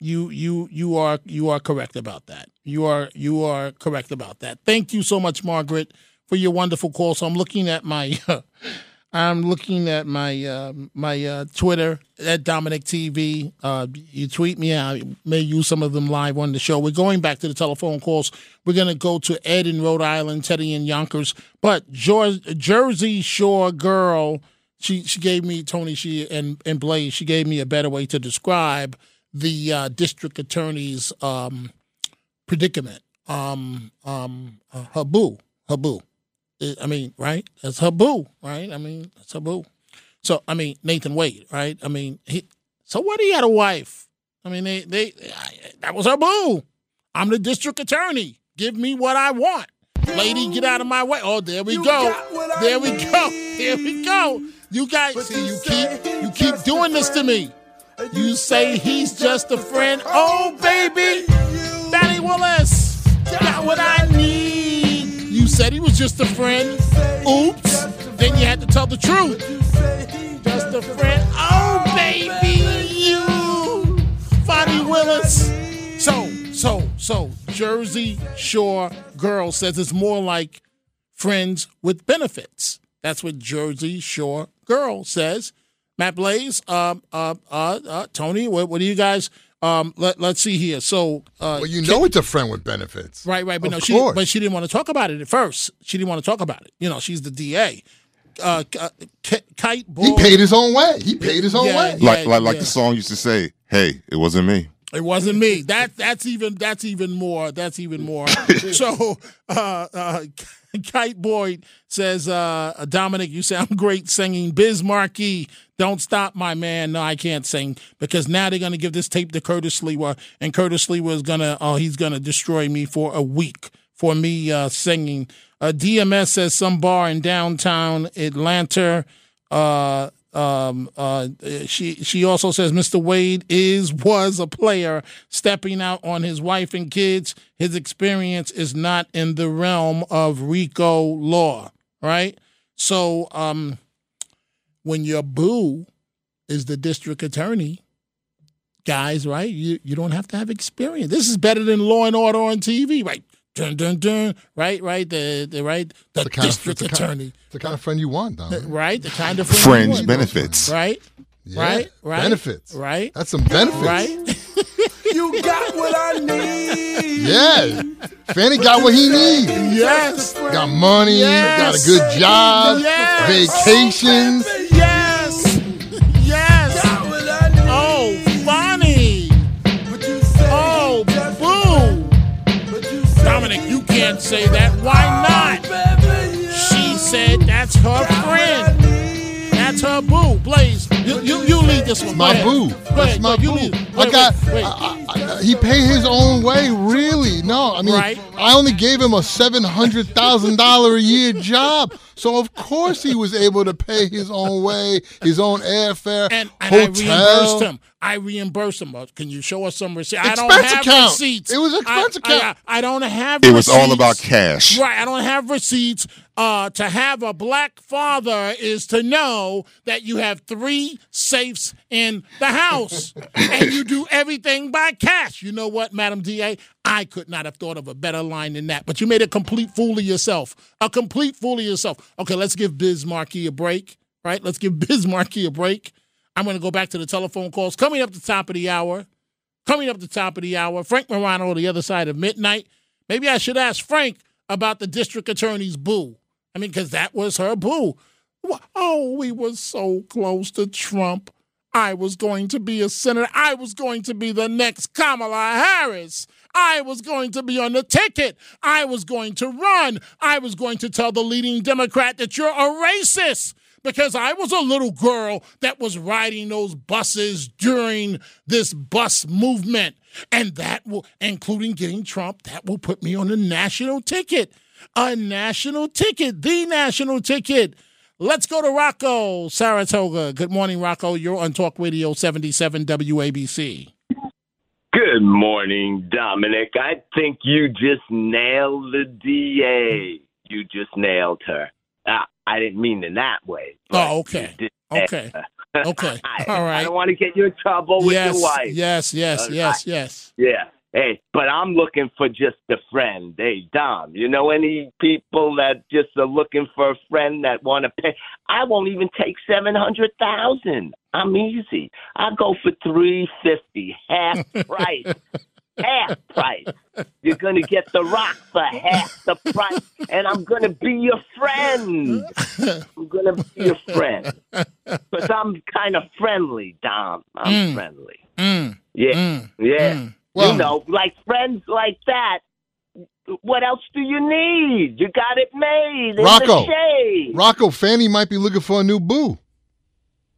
You you you are you are correct about that. You are you are correct about that. Thank you so much, Margaret, for your wonderful call. So I'm looking at my I'm looking at my uh, my uh, Twitter at Dominic TV. Uh, you tweet me. I may use some of them live on the show. We're going back to the telephone calls. We're going to go to Ed in Rhode Island, Teddy in Yonkers, but Jersey Shore girl. She she gave me Tony. She and and Blaze. She gave me a better way to describe the uh, district attorney's um, predicament. Um, um, uh, her boo, her boo. I- I mean, right? That's her boo, right? I mean, that's her boo. So, I mean, Nathan Wade, right? I mean, he. So what? He had a wife. I mean, they, they, I, that was her boo. I'm the district attorney. Give me what I want, lady. Get out of my way. Oh, there we go. There we go. Here we go. You guys, see, you keep, you keep doing this to me. You say he's just a friend. Oh, baby, Danny Willis, got what I need. Said he was just a friend. Oops. Then you had to tell the truth. Just a friend. Oh, baby, you, Fani Willis. So, so, so, Jersey Shore girl says it's more like friends with benefits. That's what Jersey Shore girl says. Matt Blaze, um, uh, uh, uh, Tony, what, what do you guys? Um, let, let's see here. So, uh, Well, you know it's a friend with benefits. Right, right. But Of no, she course. but she didn't want to talk about it at first. She didn't want to talk about it. You know, she's the DA. Uh, uh, K- Kite He paid his own way. He paid his own Yeah, way. yeah, like like like yeah. the song used to say, "Hey, it wasn't me." It wasn't me. That that's even that's even more. That's even more. so uh, uh, Kite Boyd says, uh, Dominic, you sound great singing. Biz don't stop, my man. No, I can't sing because now they're gonna give this tape to Curtis Sliwa, and Curtis Sliwa is gonna oh he's gonna destroy me for a week for me uh, singing. Uh, DMS says some bar in downtown Atlanta. Uh, um, uh, she she also says Mr. Wade is was a player stepping out on his wife and kids. His experience is not in the realm of RICO law, right? So, um, when your boo is the district attorney, guys, right? You you don't have to have experience. This is better than Law and Order on TV, right? Dun dun dun, right, right, the the right, the, The kind of- district it's the attorney, It's the kind of friend you want, Dom. right? The kind of friend you Fringe want. benefits. right? Yeah, Right, right, benefits. right. That's some benefits. Right. You got what I need. Yeah. Fani got what he needs. Yes. Got money, Yes. got a good job, Yes. vacations. Yes. Say that. Why not? She said that's her friend. That's her boo. Blaze, you, you, you lead this one. My boo. That's my boo. lead. I got. wait. I- I- he paid his own way. Really? No. I mean, Right. I only gave him a seven hundred thousand dollar a year job, so of course he was able to pay his own way, his own airfare, and, and I hotel. reimbursed him. I reimburse him. Uh, Can you show us some receipts? I don't Expense have account. receipts. It was expense I, account. I, I don't have. It was all about cash. Right. I don't have receipts. Uh, to have a black father is to know that you have three safes in the house and you do everything by cash. You know what, Madam DA? I could not have thought of a better line than that. But you made a complete fool of yourself. A complete fool of yourself. Okay, let's give Biz Markie a break. Right? Let's give Biz Markie a break. I'm going to go back to the telephone calls coming up the top of the hour. Coming up the top of the hour, Frank Morano the other side of midnight. Maybe I should ask Frank about the district attorney's boo. I mean, because that was her boo. Oh, we were so close to Trump. I was going to be a senator. I was going to be the next Kamala Harris. I was going to be on the ticket. I was going to run. I was going to tell the leading Democrat that you're a racist because I was a little girl that was riding those buses during this bus movement. And that will, including getting Trump, that will put me on a national ticket. A national ticket, the national ticket. Let's go to Rocco, Saratoga. Good morning, Rocco. You're on Talk Radio 77 WABC. Good morning, Dominic. I think you just nailed the DA. You just nailed her. I didn't mean in that way. Oh, okay. did Okay. Okay. I, All right. I don't want to get you in trouble with yes, your wife. yes, yes, Uh, yes, I- yes. Yeah. Hey, but I'm looking for just a friend. Hey, Dom, you know any people that just are looking for a friend that want to pay? I won't even take seven hundred thousand. I'm easy. I go for three fifty, half price. half price. You're gonna get the rock for half the price, and I'm gonna be your friend. I'm gonna be your friend because I'm kind of friendly, Dom. I'm Mm. friendly. Mm, Yeah, mm, yeah. mm. Well- you know, like friends like that. What else do you need? You got it made in Rocco. the shade. Rocco, Fani might be looking for a new boo.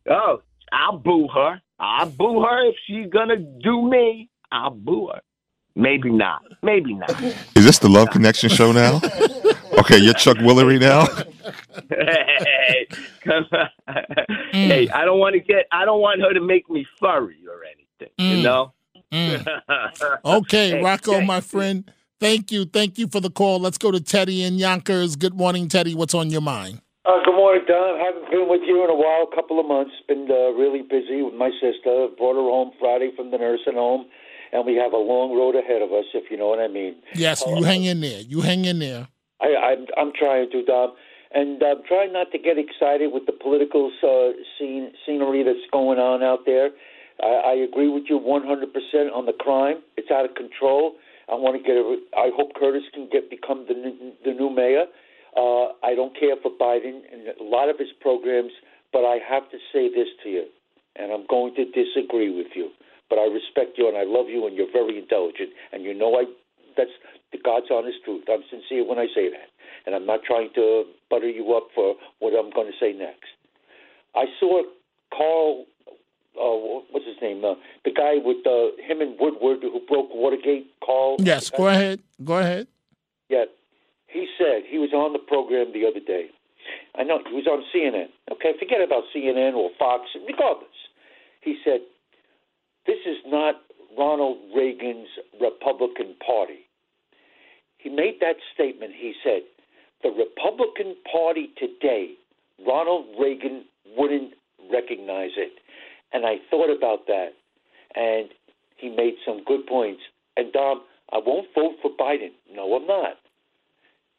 Oh, I'll boo her. I'll boo her if she's gonna do me. I'll boo her. Maybe not. Maybe not. Is this the Love Connection show now? Okay, you're Chuck Woolery now. hey, come on. hey, I don't want to get. I don't want her to make me furry or anything. You Mm. know. Okay, Hey, Rocco, hey. my friend. Thank you. Thank you for the call. Let's go to Teddy in Yonkers. Good morning, Teddy. What's on your mind? Uh, good morning, Don. Haven't been with you in a while, a couple of months. Been uh, really busy with my sister. Brought her home Friday from the nursing home, and we have a long road ahead of us, if you know what I mean. Yes, you hang in there. You hang in there. I, I'm, I'm trying to, Dom, and I'm trying not to get excited with the political uh, scene scenery that's going on out there. I, I agree with you 100% on the crime. It's out of control. I want to get. A, I hope Curtis can get become the new, the new mayor. Uh, I don't care for Biden and a lot of his programs, but I have to say this to you, and I'm going to disagree with you. But I respect you and I love you, and you're very intelligent, and you know I. That's the God's honest truth. I'm sincere when I say that, and I'm not trying to butter you up for what I'm going to say next. I saw Carl. Uh, what's his name? Uh, the guy with uh, him and Woodward who broke Watergate. Carl. Yes, go ahead. Go ahead. Yeah, he said he was on the program the other day. I know he was on CNN. Okay, forget about CNN or Fox, regardless. He said, "This is not Ronald Reagan's Republican Party." He made that statement. He said, "The Republican Party today, Ronald Reagan wouldn't recognize it." And I thought about that, and he made some good points. And Dom, I won't vote for Biden. No, I'm not.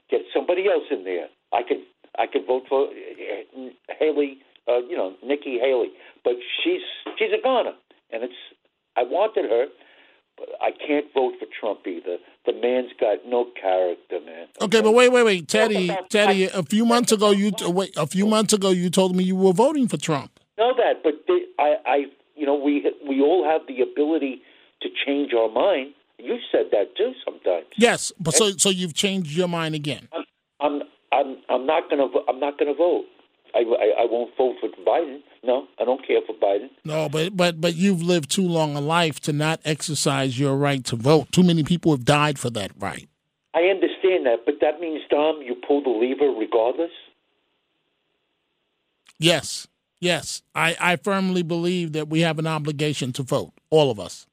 Get somebody else in there. I could I could vote for uh, Haley, uh, you know, Nikki Haley, but she's she's a goner, and it's I wanted her, but I can't vote for Trump either. The man's got no character, man. Okay, but wait, wait, wait, Teddy, Teddy. A few months ago, you wait. A few months ago, you told me you were voting for Trump. know that, but they, I, I, you know, we we all have the ability to change our mind. You said that too sometimes. Yes, but so so you've changed your mind again. I'm I'm I'm not gonna I'm not gonna vote. I, I I won't vote for Biden. No, I don't care for Biden. No, but but but you've lived too long a life to not exercise your right to vote. Too many people have died for that right. I understand that, but that means, Dom, you pull the lever regardless. Yes, yes. I, I firmly believe that we have an obligation to vote, all of us.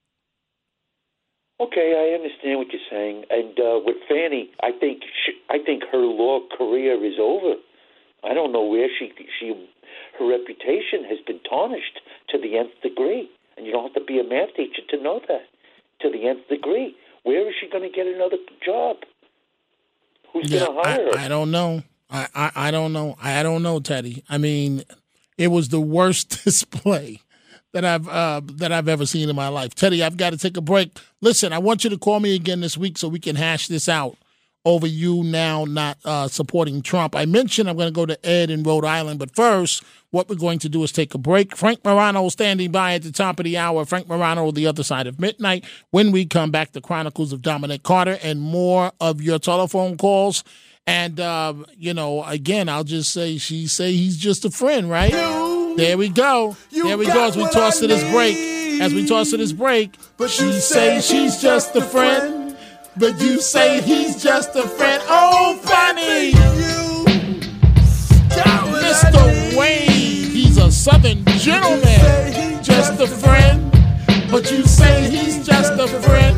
Okay, I understand what you're saying. And uh, with Fani, I think she, I think her law career is over. I don't know where she she her reputation has been tarnished to the nth degree, and you don't have to be a math teacher to know that. To the nth degree, where is she going to get another job? Who's Yeah, going to hire her? I, I don't know. I, I, I don't know. I don't know, Teddy. I mean, it was the worst display that I've uh, that I've ever seen in my life. Teddy, I've got to take a break. Listen, I want you to call me again this week so we can hash this out over you now not uh, supporting Trump. I mentioned I'm going to go to Ed in Rhode Island, but first, what we're going to do is take a break. Frank Morano standing by at the top of the hour. Frank Morano, the other side of midnight. When we come back, the Chronicles of Dominic Carter and more of your telephone calls. And uh, you know, again, I'll just say she say he's just a friend, right? there we go. There we go. As we toss to this break. As we toss to this break, but she say she's just a friend, but you say he's just a friend. Oh, funny. Mr. Wade, he's a southern gentleman, just a friend, but you say he's just a friend.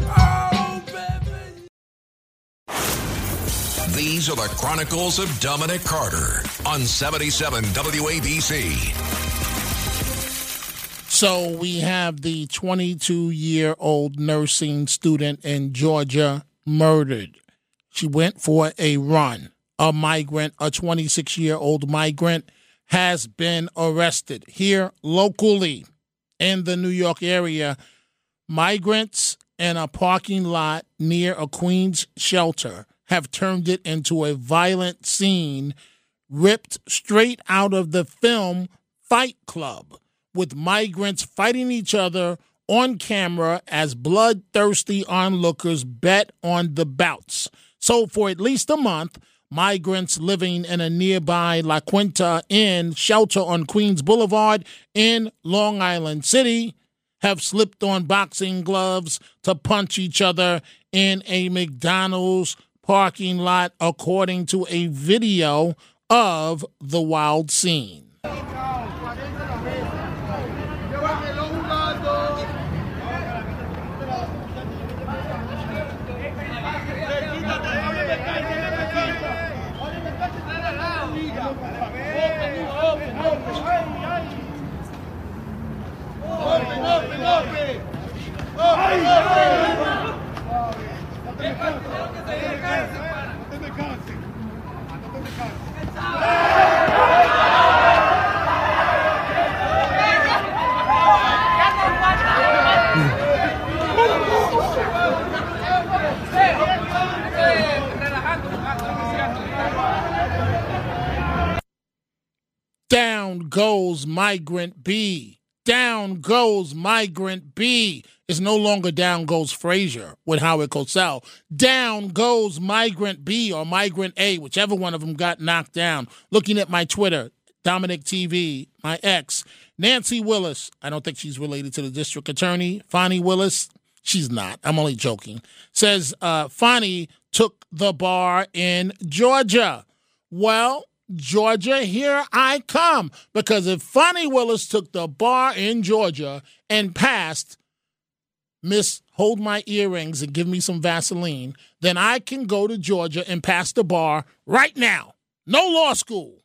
These are the Chronicles of Dominic Carter on 77 WABC. So we have the 22 year old nursing student in Georgia murdered. She went for a run. A migrant, a 26 year old migrant, has been arrested here locally in the New York area. Migrants in a parking lot near a Queens shelter have turned it into a violent scene ripped straight out of the film Fight Club, with migrants fighting each other on camera as bloodthirsty onlookers bet on the bouts. So, for at least a month, migrants living in a nearby La Quinta Inn shelter on Queens Boulevard in Long Island City have slipped on boxing gloves to punch each other in a McDonald's parking lot, according to a video of the wild scene. Down goes migrant B. Down goes migrant B. It's no longer down goes Frazier with Howard Cosell. Down goes migrant B or migrant A, whichever one of them got knocked down. Looking at my Twitter, Dominic TV, my ex, Nancy Willis. I don't think she's related to the district attorney. Fani Willis. She's not. I'm only joking. Says uh, Fani took the bar in Georgia. Well, Georgia, here I come. Because if Fani Willis took the bar in Georgia and passed, Miss Hold My Earrings and give me some Vaseline, then I can go to Georgia and pass the bar right now. No law school.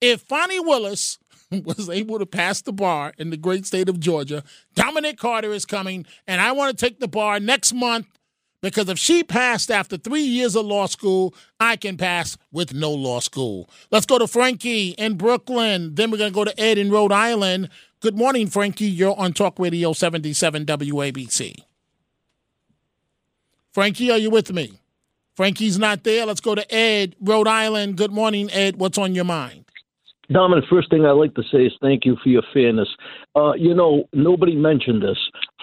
If Fani Willis was able to pass the bar in the great state of Georgia, Dominic Carter is coming, and I want to take the bar next month because if she passed after three years of law school, I can pass with no law school. Let's go to Frankie in Brooklyn. Then we're going to go to Ed in Rhode Island. Good morning, Frankie. You're on Talk Radio 77 WABC. Frankie, are you with me? Frankie's not there. Let's go to Ed, Rhode Island. Good morning, Ed. What's on your mind? Dominic, first thing I'd like to say is thank you for your fairness. Uh, you know, nobody mentioned this.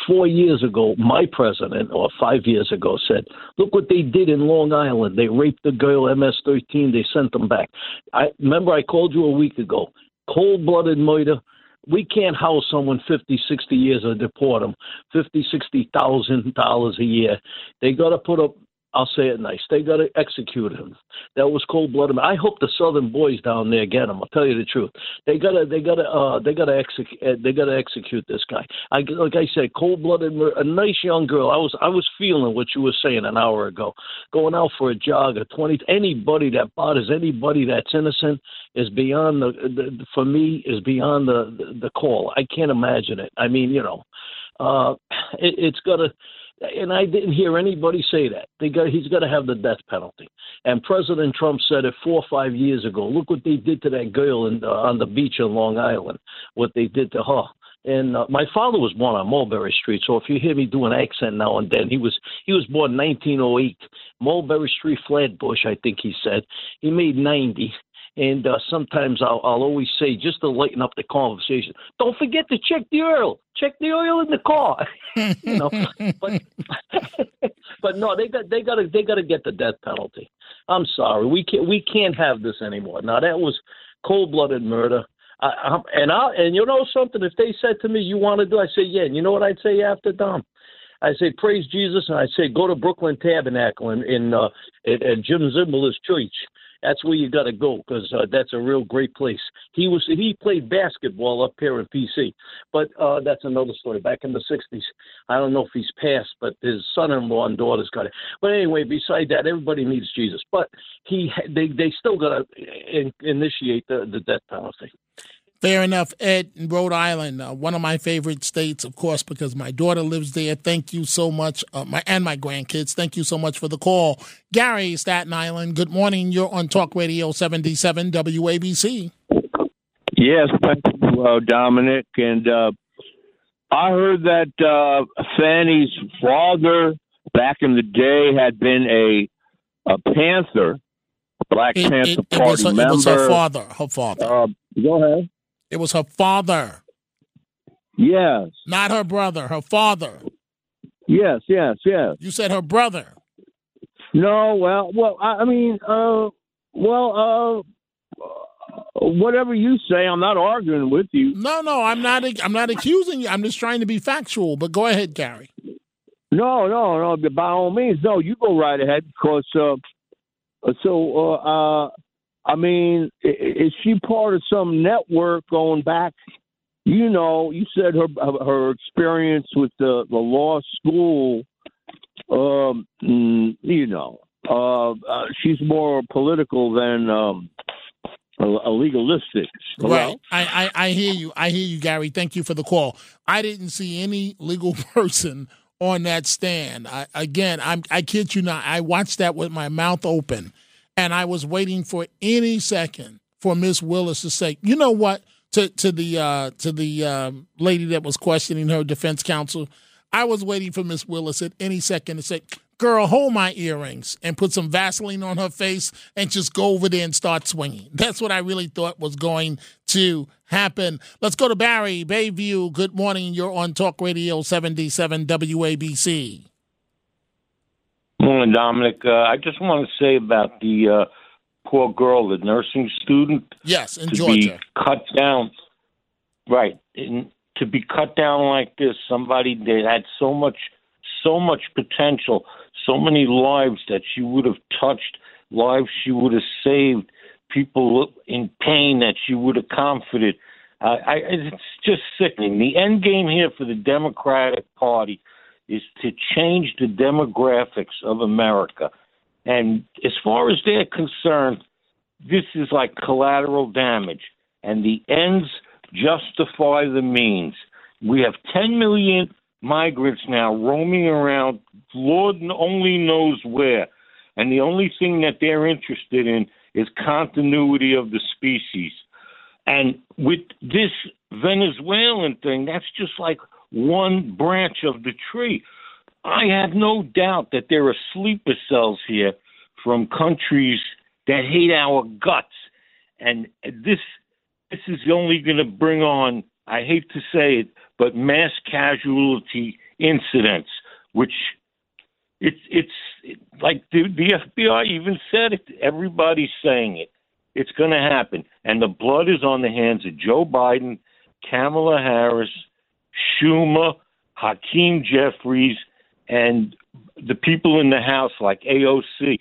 Four years ago, my president, or five years ago, said, Look what they did in Long Island. They raped the girl, MS 13, they sent them back. I Remember, I called you a week ago. Cold blooded murder. We can't house someone 50, 60 years or deport them. Fifty, sixty thousand dollars a year. They got to put up I'll say it nice. They got to execute him. That was cold blooded. I hope the Southern boys down there get him. I'll tell you the truth. They gotta, they gotta, uh, they gotta execute. Uh, they gotta execute this guy. I like I said, cold blooded, a nice young girl. I was, I was feeling what you were saying an hour ago. Going out for a jog at twenty. Anybody that bothers anybody that's innocent is beyond the, the for me is beyond the, the the call. I can't imagine it. I mean, you know, uh, it, it's gotta and I didn't hear anybody say that. They got, he's got to have the death penalty. And President Trump said it four or five years ago. Look what they did to that girl in, uh, on the beach in Long Island. What they did to her. And uh, my father was born on Mulberry Street, so if you hear me do an accent now and then, he was he was born 1908, Mulberry Street, Flatbush, I think he said. He made 90, and uh, sometimes I'll, I'll always say, just to lighten up the conversation, don't forget to check the oil. Check the oil in the car. you know, but but no, they got they got to they got to get the death penalty. I'm sorry, we can't we can't have this anymore. Now that was cold blooded murder. I, I'm, and I and you know something, if they said to me, "You want to do?" I say, "Yeah." And you know what I'd say after Dom? I say, "Praise Jesus," and I say, "Go to Brooklyn Tabernacle in, in uh, at, Jim Cymbala's church." That's where you got to go because uh, that's a real great place. He was he played basketball up here in PC, but uh, that's another story. Back in the '60s, I don't know if he's passed, but his son-in-law and daughter's got it. But anyway, beside that, everybody needs Jesus, but he they they still got to in, initiate the, the death penalty. Fair enough, Ed, in Rhode Island, uh, one of my favorite states, of course, because my daughter lives there. Thank you so much, uh, my and my grandkids. Thank you so much for the call, Gary, Staten Island. Good morning. You're on Talk Radio 77 WABC. Yes, thank you, uh, Dominic. And uh, I heard that uh, Fani's father back in the day had been a a Panther, Black It- Panther it- it Party was her- it member. was her father. Her father. Uh, go ahead. It was her father. Yes. Not her brother, her father. Yes, yes, yes. You said her brother. No, well, well, I, I mean, uh, well, uh, whatever you say, I'm not arguing with you. No, no, I'm not. I'm not accusing you. I'm just trying to be factual. But go ahead, Gary. No, no, no. By all means, no. You go right ahead because. Uh, so, uh, uh, I mean, is she part of some network going back? You know, you said her her experience with the the law school. Um, mm, you know, uh, uh, she's more political than um, a, legalistic. Right. I, I, I hear you. I hear you, Gary. Thank you for the call. I didn't see any legal person on that stand. I, again, I'm, I kid you not. I watched that with my mouth open, and I was waiting for any second for Miss Willis to say, "You know what?" To to the uh, to the um, lady that was questioning her defense counsel, I was waiting for Miss Willis at any second to say, "Girl, hold my earrings," and put some Vaseline on her face and just go over there and start swinging. That's what I really thought was going to happen. Let's go to Barry Bayview. Good morning. You're on Talk Radio 77 WABC. Morning, Dominic. Uh, I just want to say about the uh, poor girl, the nursing student. Yes, in to Georgia. be cut down. Right, in, to be cut down like this, somebody that had so much, so much potential, so many lives that she would have touched, lives she would have saved, people in pain that she would have comforted. I, I, it's just sickening. The end game here for the Democratic Party is to change the demographics of America. And as far as they're concerned, this is like collateral damage, and the ends justify the means. We have 10 million migrants now roaming around, Lord only knows where, and the only thing that they're interested in is continuity of the species. And with this Venezuelan thing, that's just like one branch of the tree. I have no doubt that there are sleeper cells here from countries that hate our guts. And this this is only going to bring on, I hate to say it, but mass casualty incidents, which it's it's like the, the FBI even said it. Everybody's saying it. It's going to happen, and the blood is on the hands of Joe Biden, Kamala Harris, Schumer, Hakeem Jeffries, and the people in the House like AOC.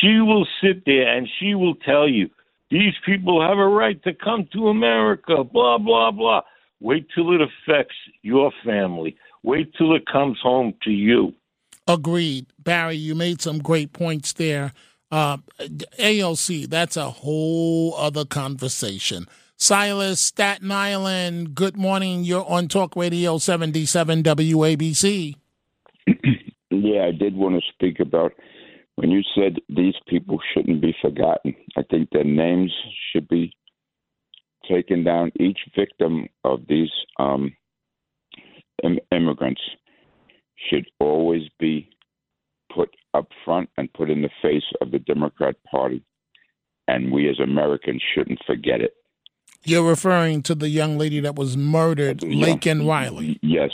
She will sit there and she will tell you these people have a right to come to America. Blah blah blah. Wait till it affects your family. Wait till it comes home to you. Agreed. Barry, you made some great points there. Uh, AOC, that's a whole other conversation. Silas, Staten Island, good morning. You're on Talk Radio 77 WABC. yeah, I did want to speak about when you said these people shouldn't be forgotten. I think their names should be taken down. Each victim of these um, Im- immigrants should always be put up front and put in the face of the Democrat Party. And we as Americans shouldn't forget it. You're referring to the young lady that was murdered, Laken Riley. Yes.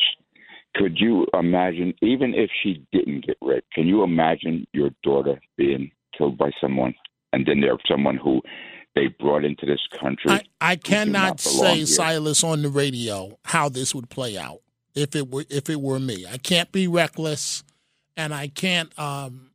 Could you imagine, even if she didn't get raped, can you imagine your daughter being killed by someone? And then there's someone who they brought into this country. I, I cannot not say, here. Silas, on the radio how this would play out if it were if it were me. I can't be reckless, and I can't um,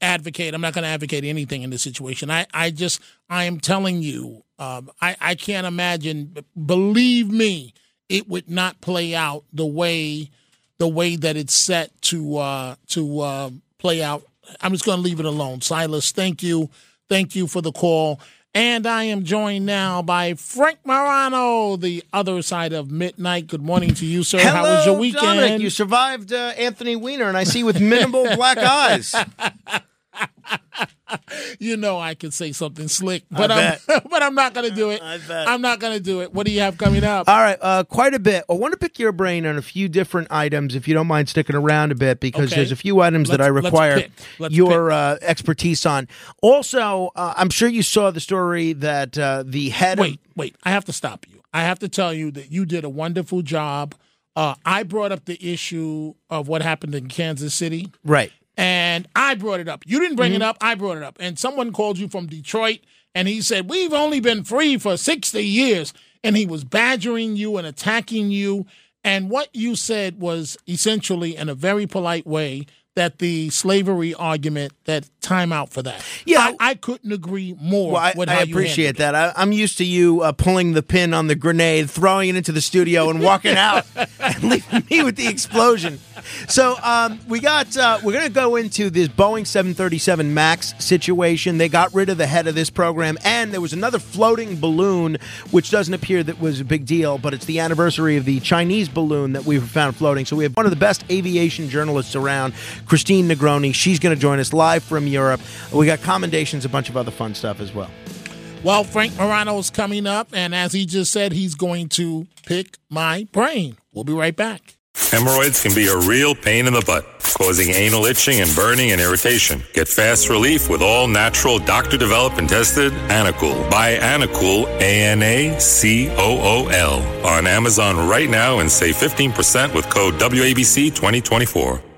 advocate. I'm not going to advocate anything in this situation. I, I just I am telling you, um, I I can't imagine. Believe me, it would not play out the way the way that it's set to uh, to uh, play out. I'm just going to leave it alone. Silas, thank you, thank you for the call. And I am joined now by Frank Morano, the other side of midnight. Good morning to you, sir. Hello, How was your weekend? Dominic. You survived uh, Anthony Weiner, and I see with minimal black eyes. you know I could say something slick, but I'm but I'm not going to do it. I. I'm not going to do it. What do you have coming up? All right, uh, quite a bit. I want to pick your brain on a few different items, if you don't mind sticking around a bit, because Okay. there's a few items that Let's- I let's require pick. Let's your uh, expertise on. Also, uh, I'm sure you saw the story that uh, the head Wait, of wait. I have to stop you. I have to tell you that you did a wonderful job. Uh, I brought up the issue of what happened in Kansas City. right. And I brought it up. You didn't bring Mm-hmm. it up. I brought it up. And someone called you from Detroit, and he said, We've only been free for 60 years. And he was badgering you and attacking you. And what you said was essentially, in a very polite way, that the slavery argument, that time out for that. Yeah. I, I couldn't agree more Well, I, I appreciate that. I, I'm used to you uh, pulling the pin on the grenade, throwing it into the studio, and walking out, and leaving me with the explosion. So um, we got. Uh, we're going to go into this Boeing 737 Max situation. They got rid of the head of this program, and there was another floating balloon, which doesn't appear that was a big deal, but it's the anniversary of the Chinese balloon that we found floating. So we have one of the best aviation journalists around, Christine Negroni. She's going to join us live from Europe. We got commendations, a bunch of other fun stuff as well. Well, Frank Morano's coming up, and as he just said, he's going to pick my brain. We'll be right back. Hemorrhoids can be a real pain in the butt, causing anal itching and burning and irritation. Get fast relief with all natural, doctor developed and tested Anacool. Buy Anacool, A N A C O O L, on Amazon right now and save 15% with code WABC 2024.